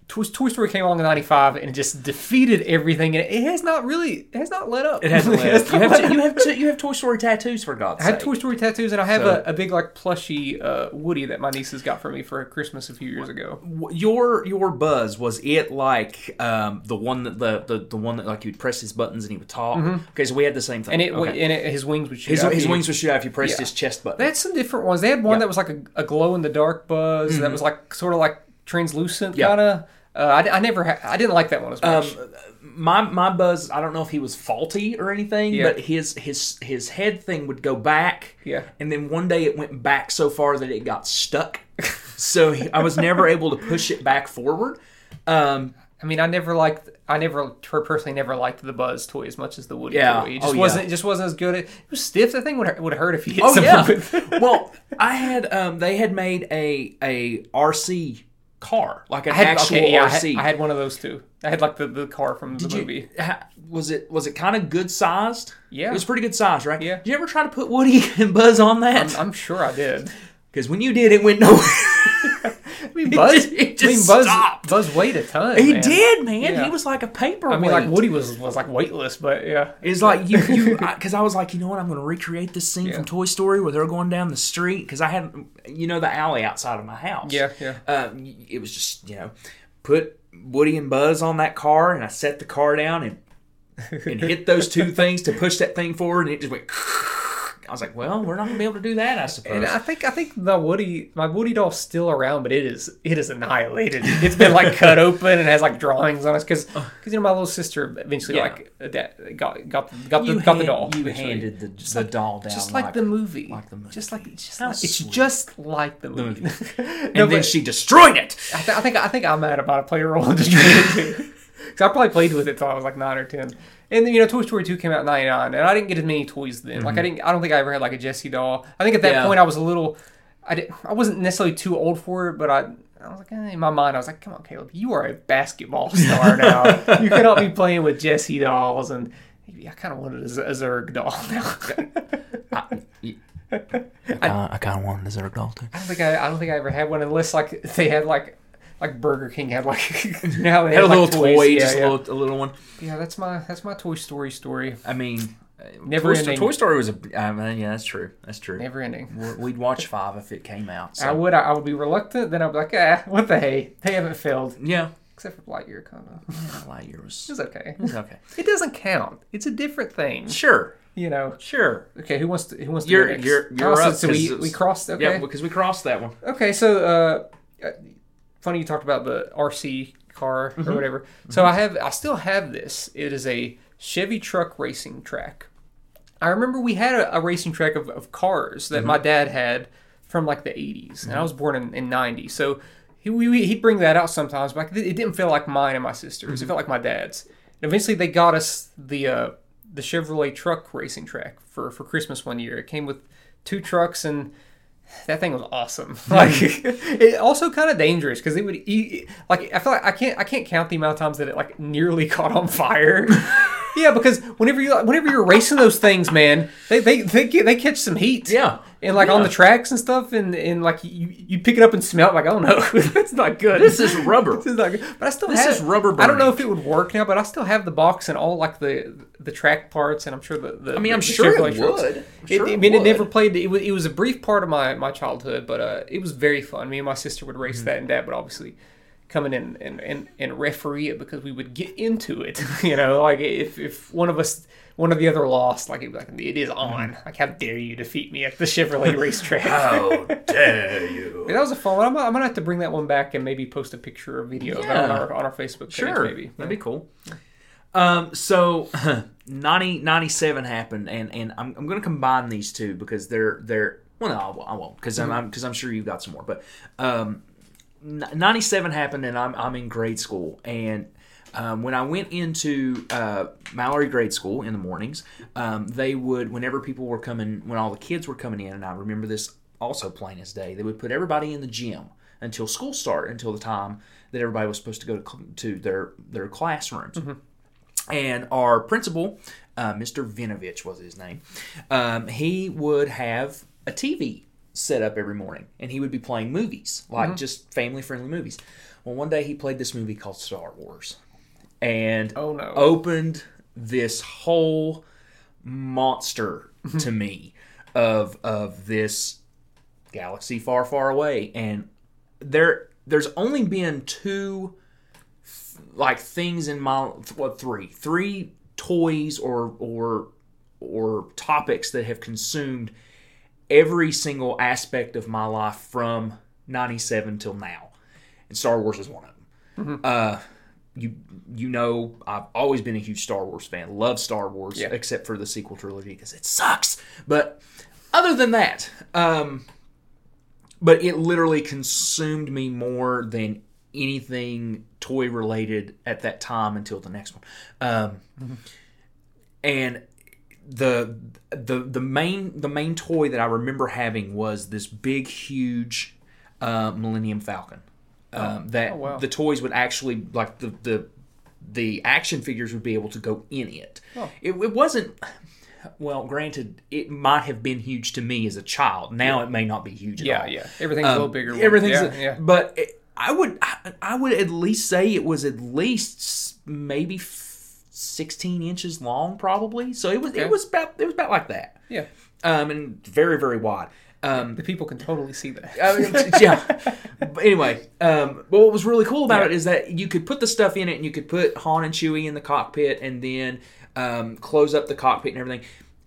Toy, Toy Story came along in '95 and just defeated everything, and it has not really, it has not let up. It hasn't let up. You have, to, you have to, you have Toy Story tattoos for God's sake. I have. Toy Story tattoos, and I have So- a, a big like plushy uh, Woody that my nieces got for me for Christmas a few years ago. Your your buzz was it like um, the one that the, the the one that like you'd press his buttons and he would talk? Okay, so we had the same thing. Mm-hmm. And it, Okay. and it, his wings would shoot his, out. his wings would shoot out if you pressed Yeah. his chest button. They had some different ones. They had one Yeah. Mm-hmm. that was like a, a glow in the dark buzz that was like sort of like translucent Yeah. kind of. Uh, I, I never ha- I didn't like that one as much. Um, my my buzz, I don't know if he was faulty or anything, Yeah. but his his his head thing would go back. Yeah. And then one day it went back so far that it got stuck. so he, I was never able to push it back forward. Um, I mean, I never liked. I never personally never liked the Buzz toy as much as the Woody Yeah. toy. It just Oh, wasn't. It just wasn't as good. It was stiff. That thing would would have hurt if you hit oh someone yeah. well, I had um, they had made a a RC car like an I had, actual okay, yeah, I had, RC. I had one of those too. I had like the, the car from the Did you- movie. ha- was it was it kind of good sized? Yeah. it was pretty good size, right? Yeah. Did you ever try to put Woody and Buzz on that? I'm sure I did. Because when you did, it went nowhere. I mean, Buzz. just- it I mean, Buzz. stopped. Buzz weighed a ton. he man. did, man. Yeah. He was like a paper. I mean, like Woody was was like weightless, but yeah. It's like you, you, because I, was like, you know what? I'm going to recreate this scene Yeah. from Toy Story where they're going down the street because I had, you know, the alley outside of my house. Yeah, yeah. Um, it was just, you know, put Woody and Buzz on that car, and I set the car down and and hit those two things to push that thing forward, and it just went. I was like, well, we're not going to be able to do that, I suppose. And I think I think the Woody my Woody doll's still around, but it is it is annihilated. It's been like cut open and has like drawings on it because because you know my little sister eventually Yeah. like uh, that got got the, got the you got the doll. You eventually. handed the, the doll down, just like, the movie, like the movie. just like just like, it's just like the movie. and no, then she destroyed it. I, th- I think I think I'm mad about it. Play a role in destroying it too. Because I probably played with it till I was like nine or ten. And you know, Toy Story two came out in '99, and I didn't get as many toys then. Like I didn't. I don't think I ever had like a Jessie doll. I think at that Mm-hmm. Yeah. point I was a little. I didn't, I wasn't necessarily too old for it, but I. I was like, eh, in my mind, I was like, "Come on, Caleb, you are a basketball star now. you cannot be playing with Jessie dolls." And maybe I kind of wanted a, Z- a Zurg doll now. I- I, I kind of wanted a dessert doll too. I don't think I, I don't think I ever had one unless like they had like like Burger King had like how they Had a like, little toys? toy, yeah, just yeah. a little, a little one. yeah, that's my that's my Toy Story story. I mean, Never Toy, ending. Toy Story was a. I mean, yeah, that's true. That's true. Never ending. We'd watch five if it came out. I would I would be reluctant. Then I'd be like, ah, what the hey? They haven't failed Yeah, except for Lightyear, kind of. Lightyear was. It's okay. It's okay. It doesn't count. It's a different thing. Sure, You know. sure. Okay, who wants to who wants to You're- go next? you're- you're Oh, so- up, So we, we crossed. Okay. Yeah, because we crossed that one. Okay, so uh, uh, funny you talked about the RC car Mm-hmm. or whatever. So I have, I still have this. It is a Chevy truck racing track. I remember we had a, a racing track of, of cars that Mm-hmm. my dad had from like the 80s, and I was born in, in 90. So he, we, he'd bring that out sometimes, but it didn't feel like mine and my sister's. Mm-hmm. It felt like my dad's. And eventually they got us the uh, the Chevrolet truck racing track for, for Christmas one year. It came with two trucks and that thing was awesome. Like it also kind of dangerous because it would eat. Like I feel like I can't I can't count the amount of times that it like nearly caught on fire. yeah, because whenever you whenever you're racing those things, man, they they they, get, they catch some heat. Yeah. And like on the tracks and stuff, and, and like you, you pick it up and smell it, like oh no, that's not good. This is rubber. This is not good. But I still This have is rubber I don't know if it would work now, but I still have the box and all like the the track parts, and I'm sure the. the I mean, I'm the sure it would. I'm It, sure I mean, it never played. It was, it was a brief part of my, my childhood, but uh, it was very fun. Me and my sister would Mm-hmm. race that, and Dad would obviously come in and, and, and, and referee it because we would get into it. you know, like if, if one of us, one of the other lost, like, be like it is on. Mm-hmm. Like, how dare you defeat me at the Chevrolet racetrack? How dare you? that was a fun one. I'm, I'm gonna have to bring that one back and maybe post a picture or video of that on our on our Facebook page. Sure, maybe. that'd be cool. Um, so 90, 97 happened, and and I'm, I'm going to combine these two because they're they're well, no, I won't- because I'm because I'm, sure you've got some more. But um, 97 happened, and I'm I'm in grade school, and um, when I went into uh, Mallory grade school in the mornings, um, they would whenever people were coming, when all the kids were coming in, and I remember this also plain as day, they would put everybody in the gym until school started, until the time that everybody was supposed to go to, to their their classrooms and our principal, uh, Mr. Vinovich was his name, um, he would have a TV set up every morning, and he would be playing movies, like just family friendly movies. Well, one day he played this movie called Star Wars, and Oh, no. opened this whole monster to me of of this galaxy far, far away, and there there's only been two like things in my what three three toys or or or topics that have consumed every single aspect of my life from 97 till now. And star wars is one of them. Uh you you know i've always been a huge star wars fan love star wars Yeah. except for the sequel trilogy because it sucks but other than that um but it literally consumed me more than anything toy related at that time until the next one. Um, and the the the main the main toy that I remember having was this big huge uh, Millennium Falcon. Um, that Oh, wow. the toys would actually like the the the action figures would be able to go in it. Oh. It, it wasn't well, granted, it might have been huge to me as a child. Now it may not be huge at Yeah, all. yeah. Everything's a little bigger. Everything's, yeah, yeah. but it, I would, I, I would at least say it was at least maybe sixteen inches long, probably. So it was, Okay. it was about, it was about like that, yeah. um, and very, very wide. Um, The people can totally see that. I mean, yeah. But anyway, um, but what was really cool about it is that you could put the stuff in it, and you could put Han and Chewie in the cockpit, and then um, close up the cockpit and everything.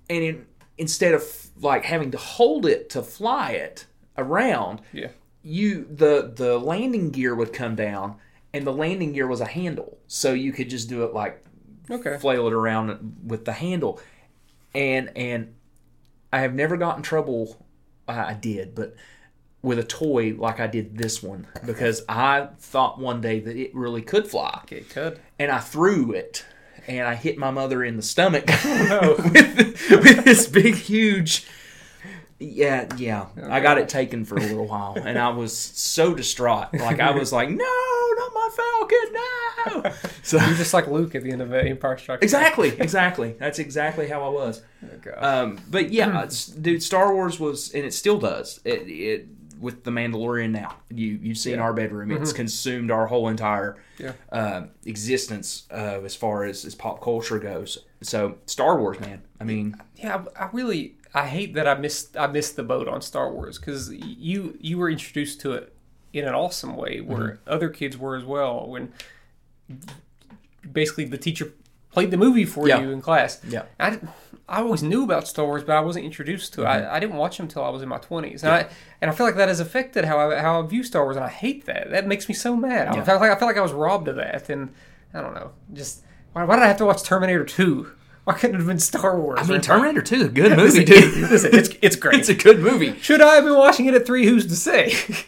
And in, instead of like having to hold it to fly it around, yeah. you the the landing gear would come down, and the landing gear was a handle, so you could just do it like Okay. flail it around with the handle, and and I have never gotten in trouble. I I did, but with a toy like I did this one because I thought one day that it really could fly, Okay, could. and I threw it, and I hit my mother in the stomach oh. with, with this big huge. Yeah, yeah. I got it taken for a little while, and I was so distraught. Like I was like, "No, not my Falcon, no. so You're just like Luke at the end of uh, Empire Strikes exactly, exactly. That's exactly how I was. Oh, Um, but yeah, dude, Star Wars was, and it still does. It, it with the Mandalorian now. You you've seen our bedroom. It's consumed our whole entire Yeah. uh, existence uh, as far as, as pop culture goes. So Star Wars, man. I mean, Yeah, I, I really I hate that I missed I missed the boat on Star Wars because you you were introduced to it in an awesome way where mm-hmm. other kids were as well. When basically the teacher played the movie for Yeah. you in class. Yeah. I, I always knew about Star Wars, but I wasn't introduced to it. Mm-hmm. I, I didn't watch them until I was in my twenties, and I and I feel like that has affected how I how I view Star Wars, and I hate that. That makes me so mad. I Yeah. felt like I like I was robbed of that, and I don't know. Just why, why did I have to watch Terminator Two? Why couldn't it have been Star Wars? I mean, Or- Terminator Two, a good movie, Listen, dude. listen, it's it's great. it's a good movie. Should I have been watching it at three? Who's to say?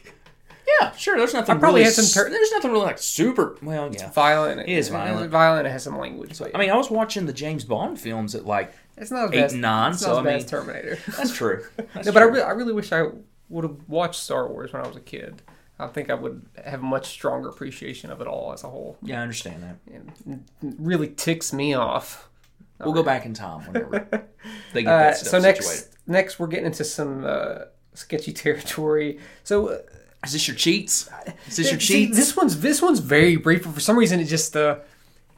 Yeah, sure. There's nothing. I probably really had some ter- there's nothing really like super. Well, yeah. violent. It is violent. Violent. It has some language. But I mean, I was watching the James Bond films at like it's not as eight and nine, It's so, I mean- Terminator. that's true. That's no, but I, true. re- I really wish I would have watched Star Wars when I was a kid. I think I would have a much stronger appreciation of it all as a whole. yeah, I understand that. It really ticks me off. We'll go back in time whenever they get Uh, that so next, situated. next we're getting into some uh, sketchy territory. So uh, Is this your cheats? Is this your See, cheats? this one's this one's very brief, but for some reason it just uh,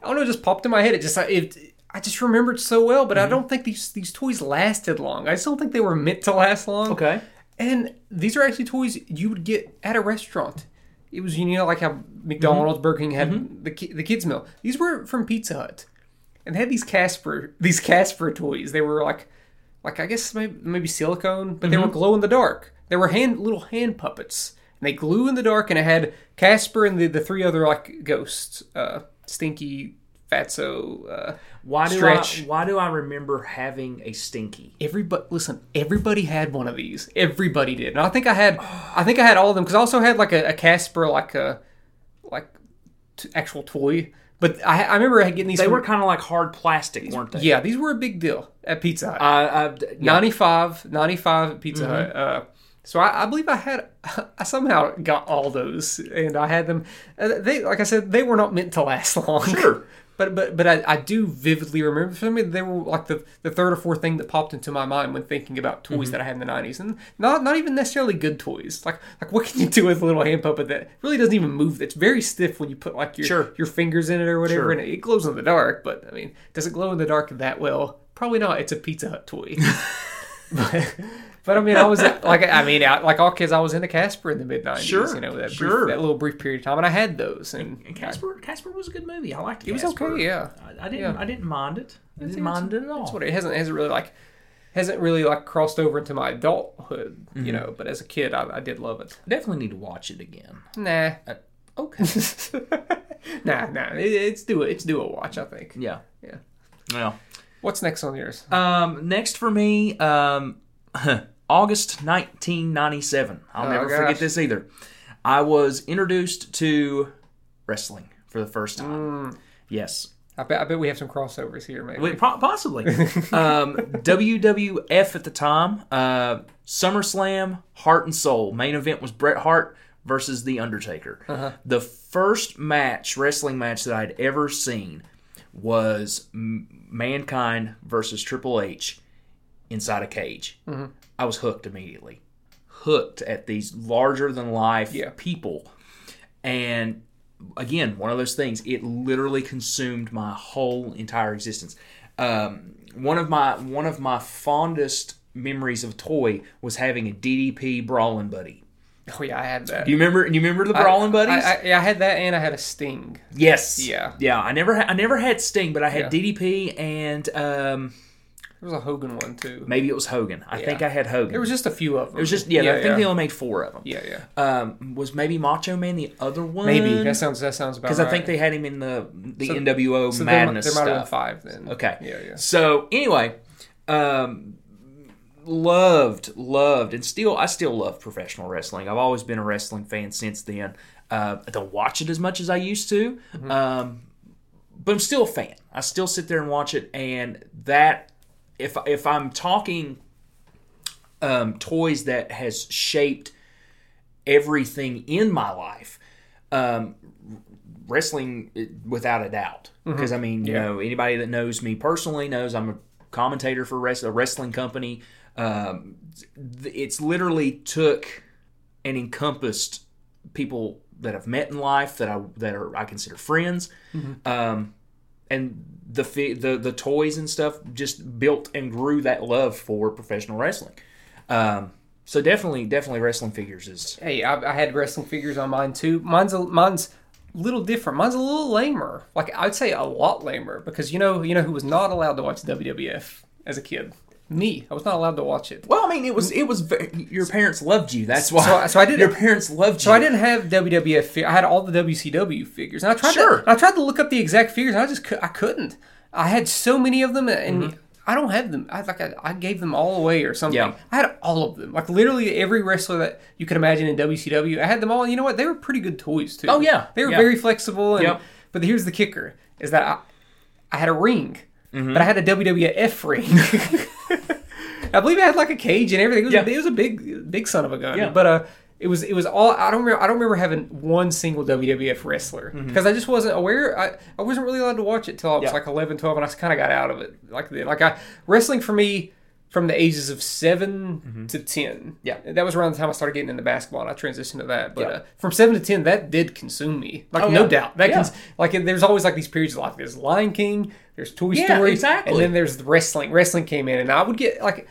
I don't know, it just popped in my head. It just it, I just remembered so well, Mm-hmm. but I don't think these these toys lasted long. I just don't think they were meant to last long. okay. And these are actually toys you would get at a restaurant. It was you know like how McDonald's, Mm-hmm. Burger King had the the kids meal. These were from Pizza Hut, and they had these Casper these Casper toys. They were like like I guess maybe, maybe silicone, but they Mm-hmm. were glow in the dark. They were hand little hand puppets, and they glue in the dark. And it had Casper and the the three other like ghosts, uh, Stinky, Fatso. Uh, Why do Stretch. I why do I remember having a stinky? Everybody, listen. Everybody had one of these. Everybody did, and I think I had. I think I had all of them because I also had like a, a Casper, like a like t- actual toy. But I, I remember getting these. They from- were kind of like hard plastic, weren't they? yeah, these were a big deal at Pizza Hut. I, I, yeah. 95, 95 at Pizza Hut. Uh, so I, I believe I had, I somehow got all those, and I had them. Uh, they, like I said, they were not meant to last long. Sure. But but but I, I do vividly remember. For me, they were like the, the third or fourth thing that popped into my mind when thinking about toys Mm-hmm. that I had in the nineties, and not not even necessarily good toys. Like like what can you do with a little hand puppet that really doesn't even move? That's very stiff when you put like your Sure. your fingers in it or whatever, Sure. and it glows in the dark. But I mean, does it glow in the dark that well? Probably not. It's a Pizza Hut toy. but, but I mean, I was like, I mean, I, like all kids, I was into Casper in the mid '90s. Sure, you know that sure. brief, that little brief period of time, and I had those. And, And Casper, Casper was a good movie. I liked it. it was okay, yeah. I, I didn't. Yeah. I didn't mind it. I didn't mind it at all. That's what it hasn't hasn't really like hasn't really like crossed over into my adulthood, Mm-hmm. you know. But as a kid, I, I did love it. Definitely need to watch it again. Nah, Uh, okay. nah, nah. It, it's do it it's do a watch. I think. yeah. Yeah. Well. What's next on yours? Um, next for me, um, August 1997. I'll Oh, never gosh. forget this either. I was introduced to wrestling for the first time. Mm. Yes, I bet I bet we have some crossovers here, maybe. Po- possibly. um, WWF at the time, uh, SummerSlam, Heart and Soul. Main event was Bret Hart versus The Undertaker. Uh-huh. The first match, wrestling match that I'd ever seen was M- Mankind versus Triple H inside a cage. Mm-hmm. I was hooked immediately. Hooked at these larger than life Yeah. people. And again, one of those things, it literally consumed my whole entire existence. Um, one of my one of my fondest memories of a toy was having a DDP brawling buddy. oh yeah, I had that. You remember? You remember the brawling buddies? I, I, yeah, I had that, and I had a Sting. yes. Yeah. Yeah. I never ha- I never had Sting, but I had Yeah. DDP and um, There was a Hogan one too. maybe it was Hogan. I Yeah. think I had Hogan. There was just a few of them. it was just yeah. I think yeah. they only made four of them. yeah, yeah. Um, was maybe Macho Man the other one? Maybe that sounds that sounds about right. because right. I think they had him in the the So- NWO so there, Madness there might have been five then. Okay. Yeah, yeah. So anyway, um, loved, loved, and still, I still love professional wrestling. I've always been a wrestling fan since then. Uh, I don't watch it as much as I used to, Mm-hmm. um, but I'm still a fan. I still sit there and watch it, and that if if I'm talking um, toys that has shaped everything in my life. Um, wrestling without a doubt. Because I mean, you know, anybody that knows me personally knows I'm a commentator for a wrestling company. Um, it's literally took and encompassed people that I've met in life that I that are I consider friends, um, and the the the toys and stuff just built and grew that love for professional wrestling. Um, so definitely, definitely, wrestling figures is Hey, I, I had wrestling figures on mine too. Mine's a, mine's a little different. Mine's a little lamer. Like I'd say a lot lamer because you know you know who was not allowed to watch WWF as a kid. Me, I was not allowed to watch it. Well, I mean, it was it was your parents loved you. That's why. So I- so I did- Your parents loved you. So I didn't have WWF. I had all the WCW figures, and I tried. Sure. To, I tried to look up the exact figures. And I just I couldn't. I had so many of them, and Mm-hmm. I don't have them. I like I, I gave them all away or something. Yeah. I had all of them. Like literally every wrestler that you could imagine in WCW, I had them all. And you know what? They were pretty good toys too. Oh, yeah. they were Yeah. very flexible. And, Yep. But here's the kicker: is that I, I had a ring, Mm-hmm. but I had a WWF ring. I believe it had like a cage and everything. It was, Yeah. a, it was a big, big son of a gun. Yeah. But uh, it was it was all. I don't remember. I don't remember having one single WWF wrestler because I just wasn't aware. I, I wasn't really allowed to watch it till I was Mm-hmm. Yeah. like 11, 12, and I kind of got out of it. Like like I wrestling for me from the ages of 7 to ten. Mm-hmm. Yeah. that was around the time I started getting into basketball, and I transitioned to that. But Yeah. uh, from seven to ten, that did consume me. Like Oh, no yeah. doubt. That Yeah. cons- like there's always like these periods like there's Lion King, there's Toy Yeah, Story, exactly. and then there's the wrestling. Wrestling came in, and I would get like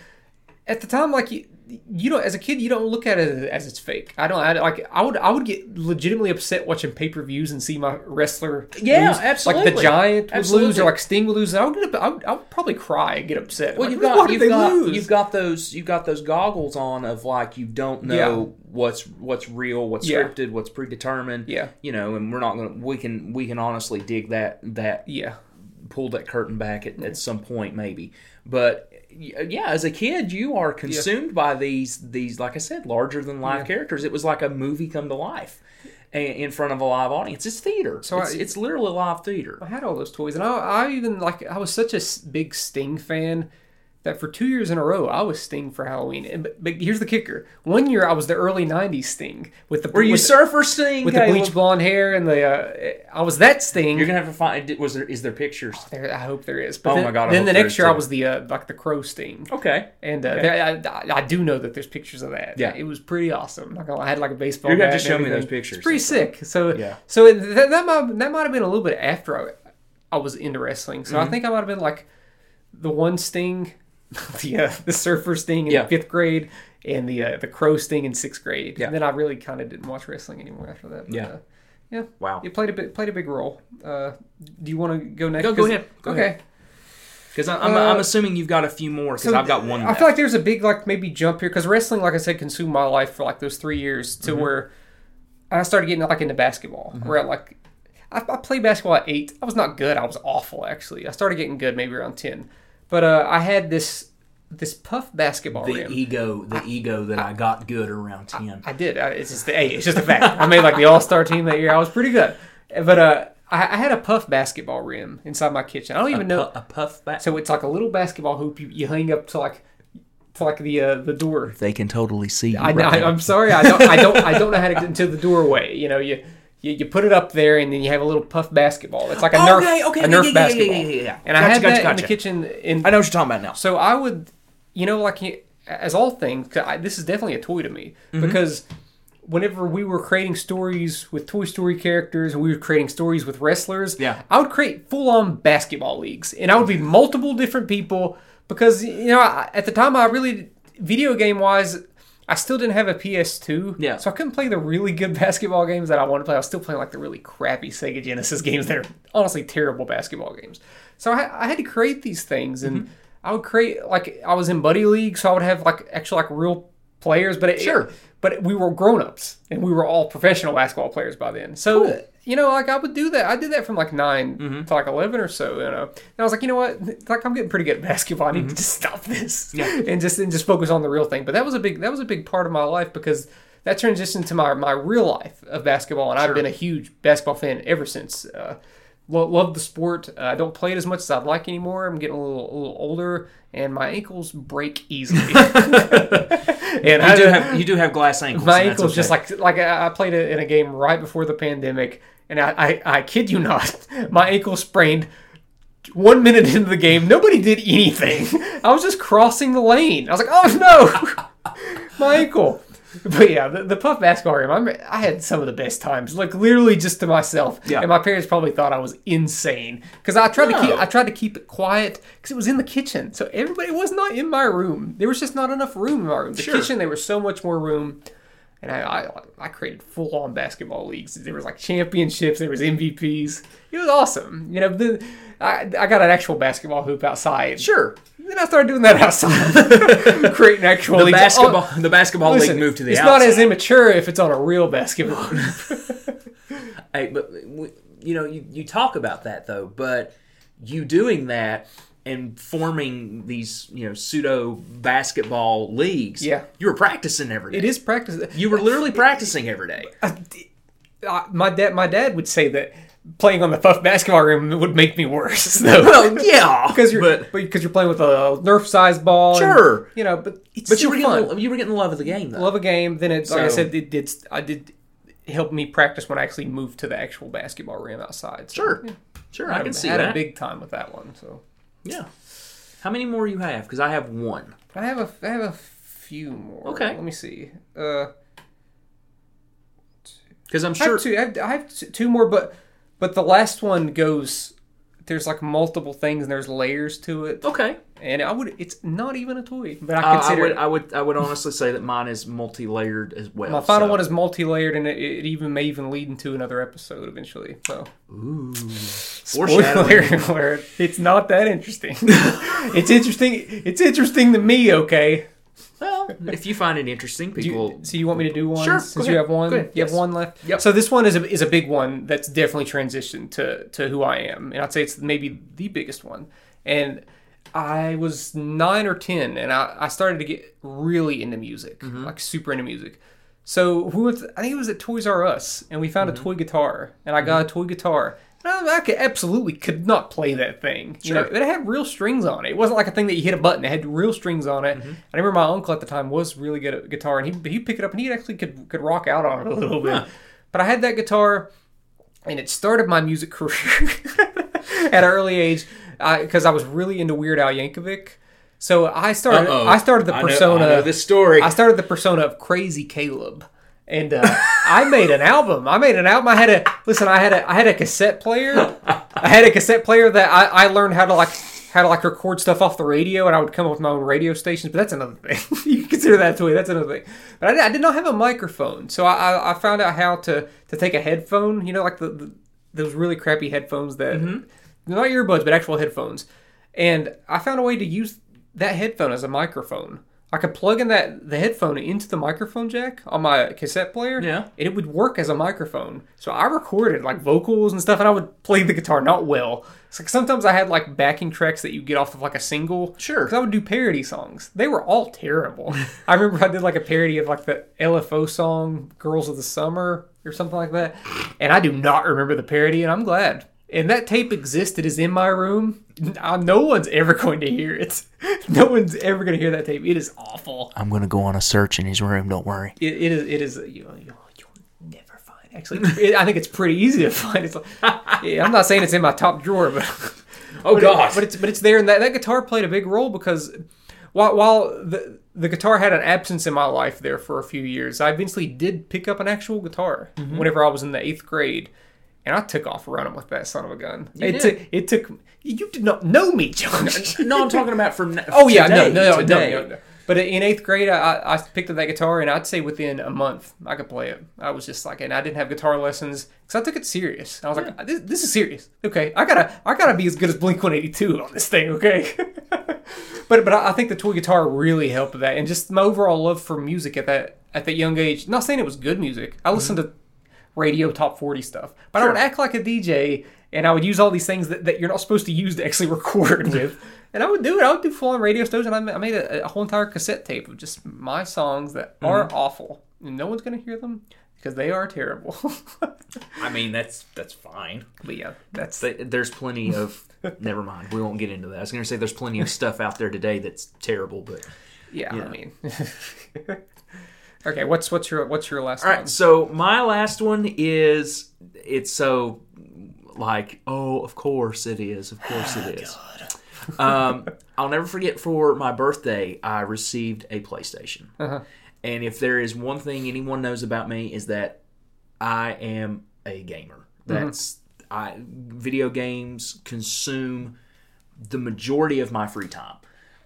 at the time like you, you don't as a kid you don't look at it as it's fake. I don't I, like I would I would get legitimately upset watching pay per views and see my wrestler Yeah, lose. Like the Giant would lose or like Sting would lose. I would get up, I would, I would probably cry and get upset. Well, Like, you've got you've got lose? you've got those you've got those goggles on of like you don't know Yeah. what's what's real, what's Yeah. scripted, what's predetermined. Yeah. you know, and we're not gonna we can we can honestly dig that that yeah. pull that curtain back at, at some point maybe but yeah as a kid you are consumed by these these like i said larger than life characters. It was like a movie come to life in front of a live audience. It's theater. So it's, I- it's literally live theater. I had all those toys, and I, I even like I was such a big Sting fan that for two years in a row I was Sting for Halloween. And but, but here's the kicker: one year I was the early '90s Sting with the were you surfer sting with the bleach blonde hair and the uh, I was that Sting. you're gonna have to find was there is there pictures There, I hope there is. But Oh then, my God, I Then the next year I was the uh, like the crow Sting, okay and uh, there, I, I do know that there's pictures of that. Yeah. it was pretty awesome. I had like a baseball. You're gonna have to show me those pictures It's pretty sick. So Yeah. so it, that, that might that might have been a little bit after I, I was into wrestling. So I Mm-hmm. think I might have been like the one Sting, the uh, the surfer Sting in Yeah. fifth grade. And the uh, the crow sting in sixth grade. Yeah. And then I really kind of didn't watch wrestling anymore after that. But, Yeah. Uh, yeah. wow It played a bit played a big role. Uh, do you want to go next? Go- go ahead. Go okay. ahead. because i'm, Uh, I'm assuming you've got a few more because So i've got one I left. feel like there's a big like maybe jump here because wrestling, like I said, consumed my life for like those three years to Mm-hmm. where I started getting like into basketball. Where I, like I, I played basketball at eight. I was not good. I was awful actually. I started getting good maybe around ten, but uh, I had this this puff basketball the rim. ego the ego that i got good around 10 I did. I, it's just the hey, it's just a fact. I made like the All Star team that year. I was pretty good, but uh, I, I had a puff basketball rim inside my kitchen. I don't even know. Pu- a puff back So it's like a little basketball hoop you, you hang up to like to like the uh, the door. they can totally see you I, right I, I'm sorry, I don't I don't I don't know how to get into the doorway. You know, you, you you put it up there and then you have a little puff basketball. It's like a Nerf Okay, okay, a Nerf yeah, basketball. yeah, yeah, yeah. And I Gotcha, had gotcha, that in the kitchen. In I know what you're talking about now. so I would, you know, like as all things, I, this is definitely a toy to me Mm-hmm. because whenever we were creating stories with Toy Story characters and we were creating stories with wrestlers, Yeah. I would create full on basketball leagues, and I would be multiple different people because you know I, at the time I really video game wise. I still didn't have a PS2, Yeah. so I couldn't play the really good basketball games that I wanted to play. I was still playing like the really crappy Sega Genesis games that are honestly terrible basketball games. So I, I had to create these things, and Mm-hmm. I would create like I was in buddy league, so I would have like actual like real players, but it, Sure. but we were grown ups, and we were all professional basketball players by then. So Cool. You know, like I would do that. I did that from like 9 Mm-hmm. to like eleven or so. You know, and I was like, you know what? Like I'm getting pretty good at basketball. I need to just stop this, Mm-hmm. Yeah. and just and just focus on the real thing. But that was a big that was a big part of my life because that transitioned to my my real life of basketball, and I've been a huge basketball fan ever since. Uh, lo- love the sport. Uh, I don't play it as much as I'd like anymore. I'm getting a little, a little older, and my ankles break easily. and You I do have you do have glass ankles. my ankles just like like I I played it in a game right before the pandemic, and I, I I kid you not, my ankle sprained one minute into the game. Nobody did anything. I was just crossing the lane. I was like, oh no, my ankle. But yeah, the, the puff basketball game. I'm, I had some of the best times, like literally just to myself. Yeah. And my parents probably thought I was insane because I tried to keep oh. I tried to keep it quiet because it was in the kitchen, so everybody was not in my room. There was just not enough room in my room. The Sure. kitchen, there was so much more room and I, I I created full on basketball leagues. There was like championships, there was MVPs. It was awesome. You know, the, I I got an actual basketball hoop outside. sure. Then I started doing that outside, creating actual The leagues. basketball Oh, the basketball listen, league moved to the it's outside. not as immature if it's on a real basketball. hoop. Hey, but you know, you, you talk about that though, but you doing that and forming these, you know, pseudo basketball leagues. Yeah. you were practicing every day. it is practice. You were literally practicing every day. My dad, my dad would say that playing on the Puff basketball room would make me worse. Though. Well, yeah, because you're but because you're playing with a Nerf size ball. and, Sure. you know, but it's but you were fun. getting the, you were getting the love of the game though. love a game. Then it, like I said, it did. I did help me practice when I actually moved to the actual basketball rim outside. So, Sure, yeah, sure, I I had, can a- see had that. a big time with that one. So yeah. How many more you have? Because I have one. I have a I have a few more. Okay. let me see. Uh, Because I'm I sure. have two. I have, I have two more, but but the last one goes. There's like multiple things and there's layers to it, Okay. and I would. It's not even a toy, but I Uh, I consider would. I would, I would honestly say that mine is multi-layered as well. My final so- one is multi-layered, and it, it even may even lead into another episode eventually. So, Ooh. spoiler Foreshadowing. alert! It's not that interesting. it's interesting. It's interesting to me. Okay. If you find it interesting, Do you, so you want me to do one? Sure, Since you have one, you have one left. Yep. So this one is a, is a big one that's definitely transitioned to to who I am, and I'd say it's maybe the biggest one. And I was nine or ten, and I, I started to get really into music, Mm-hmm. like super into music. So we went. I think it was at Toys R Us, and we found Mm-hmm. a toy guitar, and I got a toy guitar. I, I could absolutely could not play that thing. You know, it had real strings on it. It wasn't like a thing that you hit a button. It had real strings on it. Mm-hmm. I remember my uncle at the time was really good at guitar, and he he pick it up and he actually could could rock out on it a little bit. Huh. But I had that guitar, and it started my music career at an early age because I, was really into Weird Al Yankovic. So I started Uh-oh. I started the I know- persona. I know this story. I started the persona of Crazy Caleb. And uh, I made an album. I made an album. I had a listen. I had a I had a cassette player. I had a cassette player that I, I learned how to like how to like record stuff off the radio, and I would come up with my own radio stations. But that's another thing. you can consider that to me. That's another thing. But I did, I did not have a microphone, so I, I, I found out how to to take a headphone. You know, like the, the those really crappy headphones that not earbuds, but actual headphones. And I found a way to use that headphone as a microphone. I could plug in that the headphone into the microphone jack on my cassette player, Yeah. and it would work as a microphone. So I recorded like vocals and stuff, and I would play the guitar not well. It's like sometimes I had like backing tracks that you get off of like a single. Sure. Because I would do parody songs. They were all terrible. I remember I did like a parody of like the LFO song "Girls of the Summer" or something like that, and I do not remember the parody, and I'm glad. And that tape existed is in my room. No one's ever going to hear it. No one's ever going to hear that tape. It is awful. I'm gonna go on a search in his room. Don't worry. It, it is. It is. You, you'll never find. Actually, it, I think it's pretty easy to find. It's like, yeah, I'm not saying it's in my top drawer, but Oh but it- gosh. but it's but it's there, and that, that guitar played a big role because while while the the guitar had an absence in my life there for a few years, I eventually did pick up an actual guitar Mm-hmm. whenever I was in the eighth grade, and I took off running with that son of a gun. it took it took you did not know me, Josh. no, I'm talking about from. Oh yeah, today, no, no, no, today. no, no, no. But in eighth grade, I, I picked up that guitar, and I'd say within a month I could play it. I was just like, and I didn't have guitar lessons because I took it serious. I was like, this, this is serious. Okay, I gotta, I gotta be as good as Blink One Eighty Two on this thing. Okay. but but I think the toy guitar really helped with that, and just my overall love for music at that at that young age. Not saying it was good music. I listened to radio top 40 stuff. But I would act like a DJ and I would use all these things that, that you're not supposed to use to actually record with. And I would do it. I would do full on radio shows and I made a, a whole entire cassette tape of just my songs that mm-hmm. are awful. And no one's going to hear them because they are terrible. I mean, that's that's fine. but yeah, that's There's plenty of. never mind. We won't get into that. I was going to say there's plenty of stuff out there today that's terrible, but yeah. Yeah. I mean, okay. What's what's your what's your last All one? right, so my last one is it's so like oh of course it is of course it is. Um, I'll never forget for my birthday I received a PlayStation, and if there is one thing anyone knows about me is that I am a gamer. That's I video games consume the majority of my free time.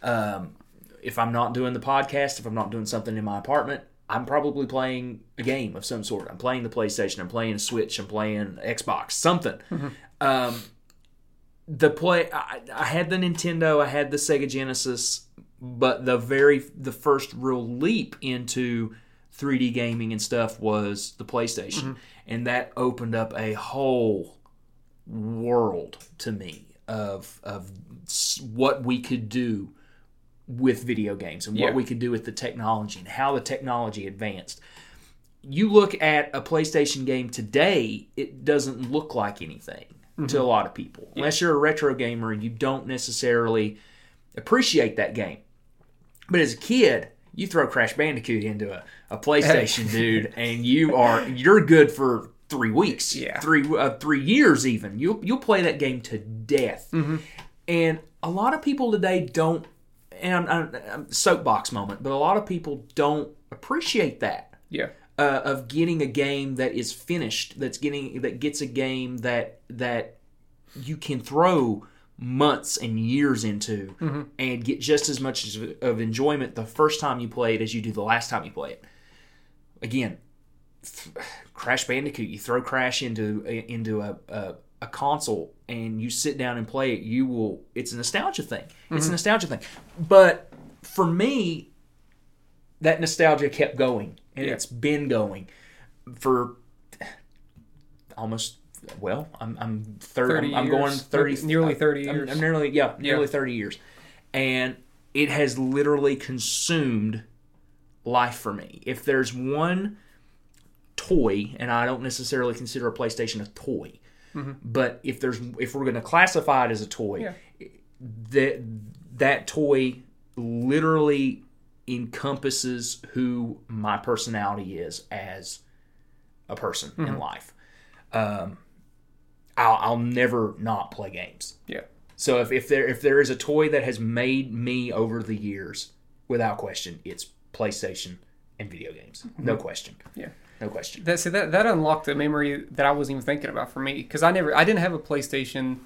Um, if I'm not doing the podcast, if I'm not doing something in my apartment, I'm probably playing a game of some sort. I'm playing the PlayStation, I'm playing Switch, I'm playing Xbox, something. Um, the play, I, I had the Nintendo, I had the Sega Genesis, but the very the first real leap into 3D gaming and stuff was the PlayStation, and that opened up a whole world to me of of what we could do with video games and what Yeah. we could do with the technology and how the technology advanced. You look at a PlayStation game today, it doesn't look like anything to a lot of people. Unless you're a retro gamer, and you don't necessarily appreciate that game. But as a kid, you throw Crash Bandicoot into a, a PlayStation, dude, and you are you're good for three weeks, Yeah. three uh, three years even. You'll you'll play that game to death. And a lot of people today don't. And I'm, I'm, soapbox moment, but a lot of people don't appreciate that. Yeah. uh, of getting a game that is finished that's getting that gets a game that that you can throw months and years into and get just as much of enjoyment the first time you play it as you do the last time you play it. Again crash bandicoot you throw crash into into a, a, a console and you sit down and play it you will it's a nostalgia thing it's a mm-hmm. nostalgia thing but for me that nostalgia kept going and Yeah. it's been going for almost well i'm i'm 30, 30 I'm, I'm going 30 Nearly uh, 30 I'm- years. I'm nearly yeah nearly Yeah. 30 years and it has literally consumed life for me if there's one toy and i don't necessarily consider a playstation a toy Mm-hmm. but if there's if we're going to classify it as a toy Yeah. that that toy literally encompasses who my personality is as a person in mm-hmm. life. Um, I'll, I'll never not play games. Yeah. So if, if there if there is a toy that has made me over the years, without question, it's PlayStation and video games. No mm-hmm. question. Yeah. No question. That see that that unlocked a memory that I wasn't even thinking about for me because I never I didn't have a PlayStation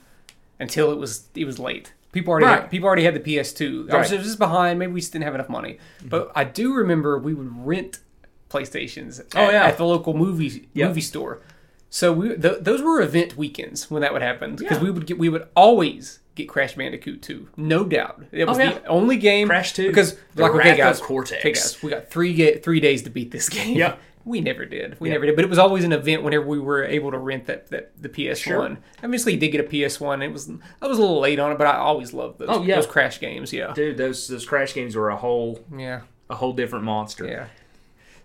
until it was it was late. People already Right. had, people already had the PS2. I was just behind. Maybe we just didn't have enough money. Mm-hmm. But I do remember we would rent PlayStations. At, Oh, yeah. at the local movie Yep. movie store. So we th- those were event weekends when that would happen because Yeah. we would get we would always get Crash Bandicoot 2. No doubt. It was Oh, yeah. the only game Crash 2. because The like okay guys, Cortex. okay guys, we got 3 ga- 3 days to beat this game. Yep. We never did. We Yeah. never did. But it was always an event whenever we were able to rent that, that the PS1. Sure. Obviously, did get a PS1. It was I was a little late on it, but I always loved those, Oh, yeah. those Crash games. Yeah, Dude, those those crash games were a whole yeah, a whole different monster. yeah.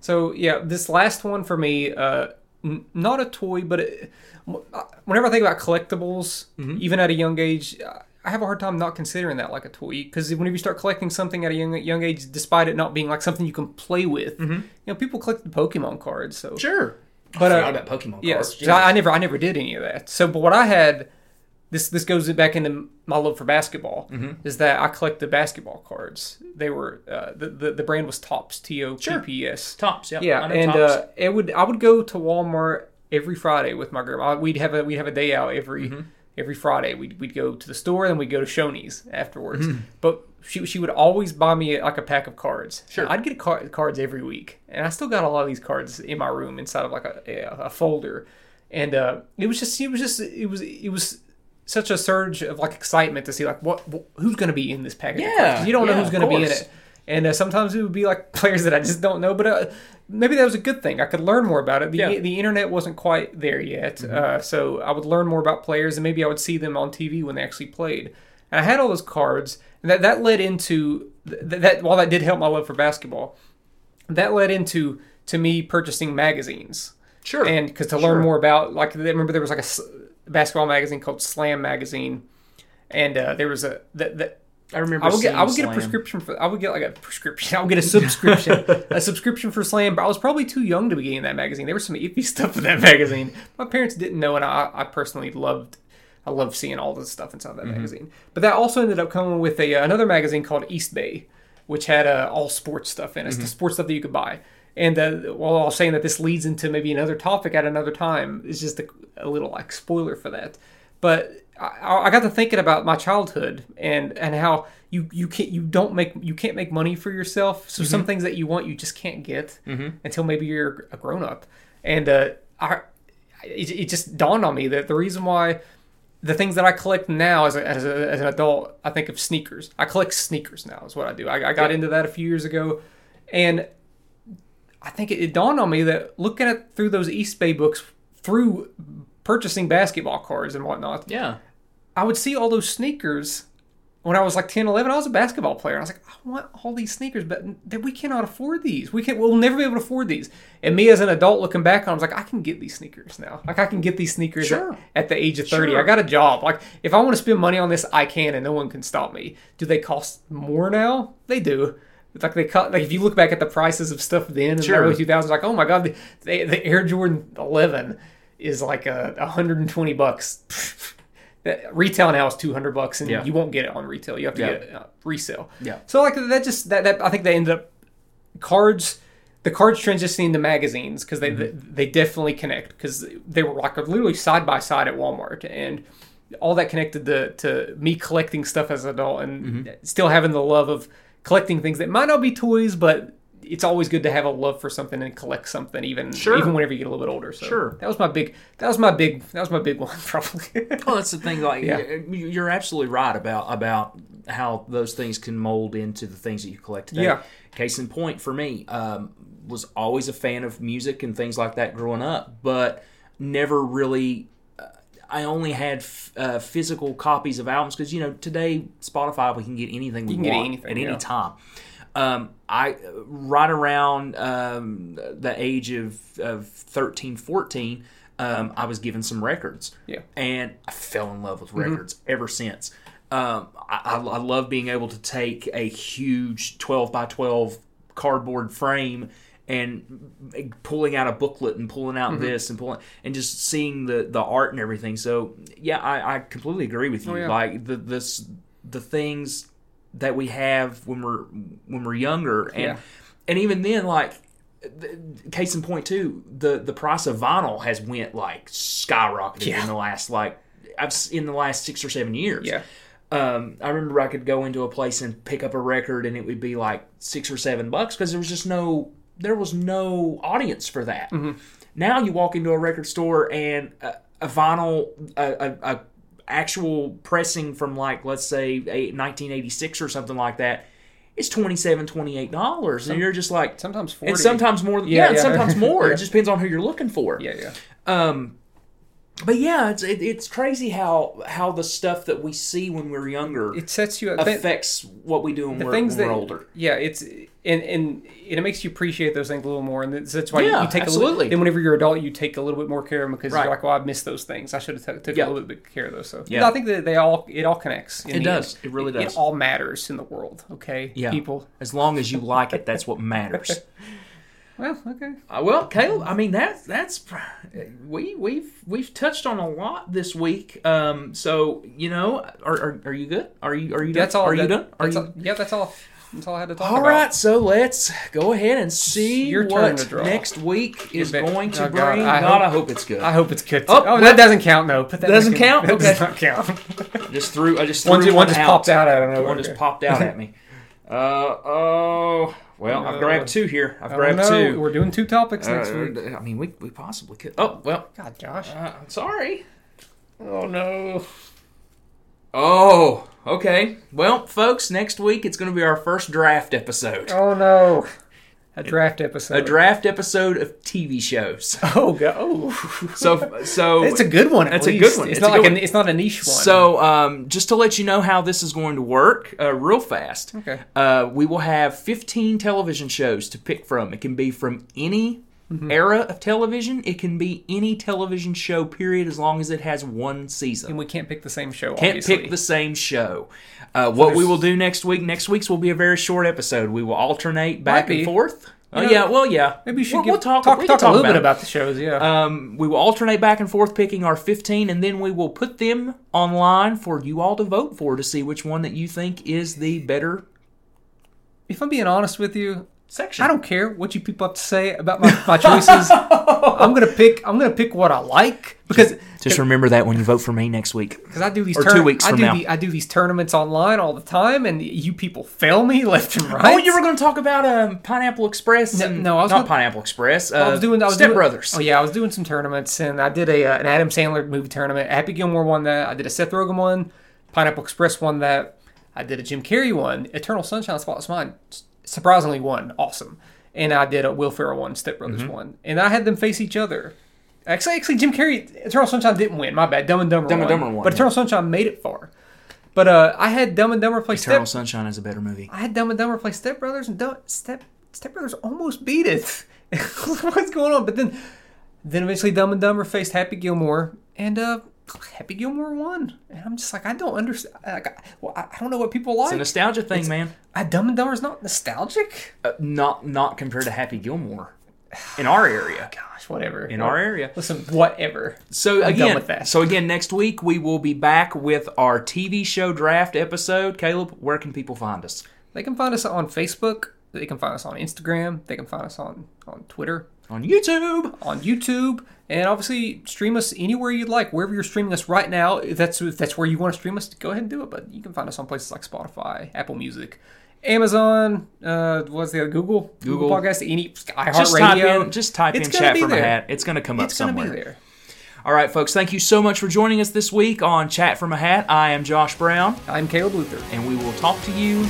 So yeah, this last one for me, uh, n- not a toy, but it, whenever I think about collectibles, Mm-hmm. even at a young age. I have a hard time not considering that like a toy because whenever you start collecting something at a young young age, despite it not being like something you can play with, Mm-hmm. you know, people collect the Pokemon cards. So Sure. But, I uh, about Pokemon Yes, cards. 'cause I, I never, I never did any of that. So, but what I had, this this goes back into my love for basketball, Mm-hmm. is that I collected basketball cards. They were uh, the, the the brand was Topps, T O P P S. Topps, yep. Yeah, I and Topps. uh, it would I would go to Walmart every Friday with my grandma. We'd have a we'd have a day out every Mm-hmm. Every Friday. We'd we'd go to the store, then we'd go to Shoney's afterwards. Mm-hmm. But she she would always buy me like a pack of cards. Sure. I'd get car- cards every week, and I still got a lot of these cards in my room inside of like a a, a folder. And uh, it was just it was just it was it was such a surge of like excitement to see like what, who's going to be in this package. of Yeah, you don't know who's going to be in it. And uh, sometimes it would be like players that I just don't know, but uh, maybe that was a good thing. I could learn more about it. The, Yeah. Mm-hmm. the internet wasn't quite there yet, uh, so I would learn more about players, and maybe I would see them on TV when they actually played. And I had all those cards, and that that led into th- that. While that did help my love for basketball, that led into to me purchasing magazines Sure. and because to Sure. learn more about like I remember there was like a s- basketball magazine called Slam magazine, and uh, there was a that that I remember. I would get I would get a prescription for I would get like a prescription I would get a subscription a subscription for Slam, but I was probably too young to be getting that magazine. There was some iffy stuff in that magazine. My parents didn't know, and I, I personally loved. I loved seeing all the stuff inside that magazine. But that also ended up coming with a uh, another magazine called Eastbay, which had uh, all sports stuff in it, It's the sports stuff that you could buy. And uh, while I was saying that this leads into maybe another topic at another time, it's just a, a little like spoiler for that. But I, I got to thinking about my childhood and and how you you can't you don't make you can't make money for yourself. So some things that you want you just can't get until maybe you're a grown up. And uh, I it, it just dawned on me that the reason why the things that I collect now as, a, as, a, as an adult, I think of sneakers. I collect sneakers now, is what I do. I, I got into that a few years ago. And I think it, it dawned on me that looking at through those Eastbay books, through purchasing basketball cards and whatnot, Yeah. I would see all those sneakers when I was like 10, 11. I was a basketball player. I was like, I want all these sneakers, but we cannot afford these. We can we'll never be able to afford these. And me as an adult looking back on, I was like, I can get these sneakers now. Like I can get these sneakers Sure. at, at the age of 30. Sure. I got a job. Like if I want to spend money on this, I can, and no one can stop me. Do they cost more now? They do. It's like they cut. Like if you look back at the prices of stuff then in Sure. the early 2000s, like oh my god, the, the, the Air Jordan 11 is like a 120 bucks. That retail now is 200 bucks, and Yeah. you won't get it on retail. You have to Yeah. get it uh, resale. Yeah. So like that just that, that I think they ended up cards. The cards transitioning to magazines because they Mm-hmm. they definitely connect because they were like literally side by side at Walmart and all that connected to, to me collecting stuff as an adult and Mm-hmm. still having the love of collecting things that might not be toys but it's always good to have a love for something and collect something even Sure. even whenever you get a little bit older so Sure. that was my big that was my big that was my big one probably Well, that's the thing. Like, Yeah. you- you're absolutely right about about how those things can mold into the things that you collect today. Yeah. Case in point, for me, um, was always a fan of music and things like that growing up, but never really. uh, I only had f- uh, physical copies of albums because you know today Spotify we can get anything we can get want anything, at any time. Um, I right around um, the age of, of 13, 14, um, I was given some records yeah and I fell in love with Mm-hmm. records ever since. Um, I, I, I love being able to take a huge 12 by 12 cardboard frame and pulling out a booklet and pulling Mm-hmm. out this and pulling and just seeing the the art and everything. So yeah, I, I completely agree with you. Oh, yeah. Like the this the things that we have when we're when we're younger and Yeah. and even then like case in point too the the price of vinyl has went like skyrocketed Yeah. in the last like I've in the last six or seven years yeah um, I remember I could go into a place and pick up a record and it would be like six or seven bucks because there was just no there was no audience for that. Mm-hmm. Now you walk into a record store and a, a vinyl a, a, a actual pressing from like let's say a 1986 or something like that is 27 28 dollars. And you're just like sometimes 40 and sometimes more yeah, Yeah, and sometimes more. Yeah. it just depends on who you're looking for. Yeah yeah. Um, but yeah, it's it, it's crazy how how the stuff that we see when we're younger it sets you up affects what we do when, the we're, things when that we're older. yeah it's and and it makes you appreciate those things a little more and that's, that's why Yeah, you, you take a absolutely. little then whenever you're an adult you take a little bit more care of them because Right. you're like well I've missed those things I should have t- took Yeah. a little bit care of those so Yeah. I think that they all it all connects It does. end. It really does. it all matters in the world okay Yeah. people As long as you like it, that's what matters. well okay Uh, well, Caleb, I mean that's that's we we've we've touched on a lot this week. Um, so you know, are, are, are you good? Are you are you done? that's all Are you done? Are you? all- yeah that's all that's all I had to talk All about right, so let's go ahead and see Your what next week is bet- going to oh, God, bring. I God, hope- I hope it's good. I hope it's good Oh, oh, well- that doesn't count no put that Doesn't back in. count? that Okay. does not count just threw. I just one, threw just, one just out. popped out out of nowhere One just popped out at me. Uh oh. Well, I've Uh, grabbed two here. I've grabbed two. we're doing two topics next Uh, week I mean, we, we possibly could. Oh well. God Josh Uh, I'm sorry. oh no Oh, okay. Well, folks, next week it's going to be our first draft episode. Oh no! A draft episode. a draft episode of TV shows. Oh, go. Oh. So, so it's a good one. It's a good one. It's, It's not like one. a, it's not a niche one. So, um, just to let you know how this is going to work, uh, real fast. Okay. Uh, we will have 15 television shows to pick from. It can be from any Mm-hmm. era of television. It can be any television show. Period. As long as it has one season. and we can't pick the same show. Can't obviously. pick the same show. Uh, what we will do next week. Next week's will be a very short episode. We will alternate back and forth. Oh know, yeah, well yeah. Maybe you should we'll, give, we'll talk. talk, we talk, can a little bit it. about the shows. Yeah. Um, we will alternate back and forth picking our 15, and then we will put them online for you all to vote for to see which one that you think is the better if I'm being honest with you, section. I don't care what you people have to say about my, my choices. I'm gonna pick. I'm gonna pick what I like because Just remember that when you vote for me next week. because I do these Or tourna- two weeks I from do now. The, I do these tournaments online all the time, and you people fail me left and right. Oh, you were going to talk about um, Pineapple Express? No, no, I was not Pineapple Express. Uh, I was doing. I was Step doing, Brothers. Oh yeah, I was doing some tournaments, and I did a uh, an Adam Sandler movie tournament. Happy Gilmore won that. I did a Seth Rogen one. Pineapple Express won that. I did a Jim Carrey one. Eternal Sunshine of the Spotless Mind surprisingly won. Awesome. And I did a Will Ferrell one, Step Brothers Mm-hmm. one, and I had them face each other. Actually, actually, Jim Carrey, Eternal Sunshine didn't win. My bad. Dumb and Dumber Dumb and won. Dumber won, but. Eternal Sunshine made it far. But uh, I had Dumb and Dumber play Eternal Step. Sunshine is a better movie. I had Dumb and Dumber play Step Brothers, and Dumb, Step Step Brothers almost beat it. What's going on? But then, then eventually Dumb and Dumber faced Happy Gilmore, and uh, Happy Gilmore won. And I'm just like, I don't understand. Like, I, well, I I don't know what people like. It's a nostalgia thing, man. I, Dumb and Dumber is not nostalgic. Uh, not not compared to Happy Gilmore in our area. Gosh, whatever. In our area. Listen, whatever. So I'm again, done with that. so again, next week we will be back with our TV show draft episode. Caleb, where can people find us? They can find us on Facebook. They can find us on Instagram. They can find us on on Twitter. On YouTube. on YouTube, and obviously stream us anywhere you'd like, wherever you're streaming us right now. If that's if that's where you want to stream us, go ahead and do it. But you can find us on places like Spotify, Apple Music, Amazon, uh, what's the other Google, Google. Podcast, any Just type iHeartRadio. in just type It's in chat from a hat. It's going to come up It's somewhere. be there. All right, folks. Thank you so much for joining us this week on Chat from a Hat. I am Josh Brown, I'm Caleb Luther. and we will talk to you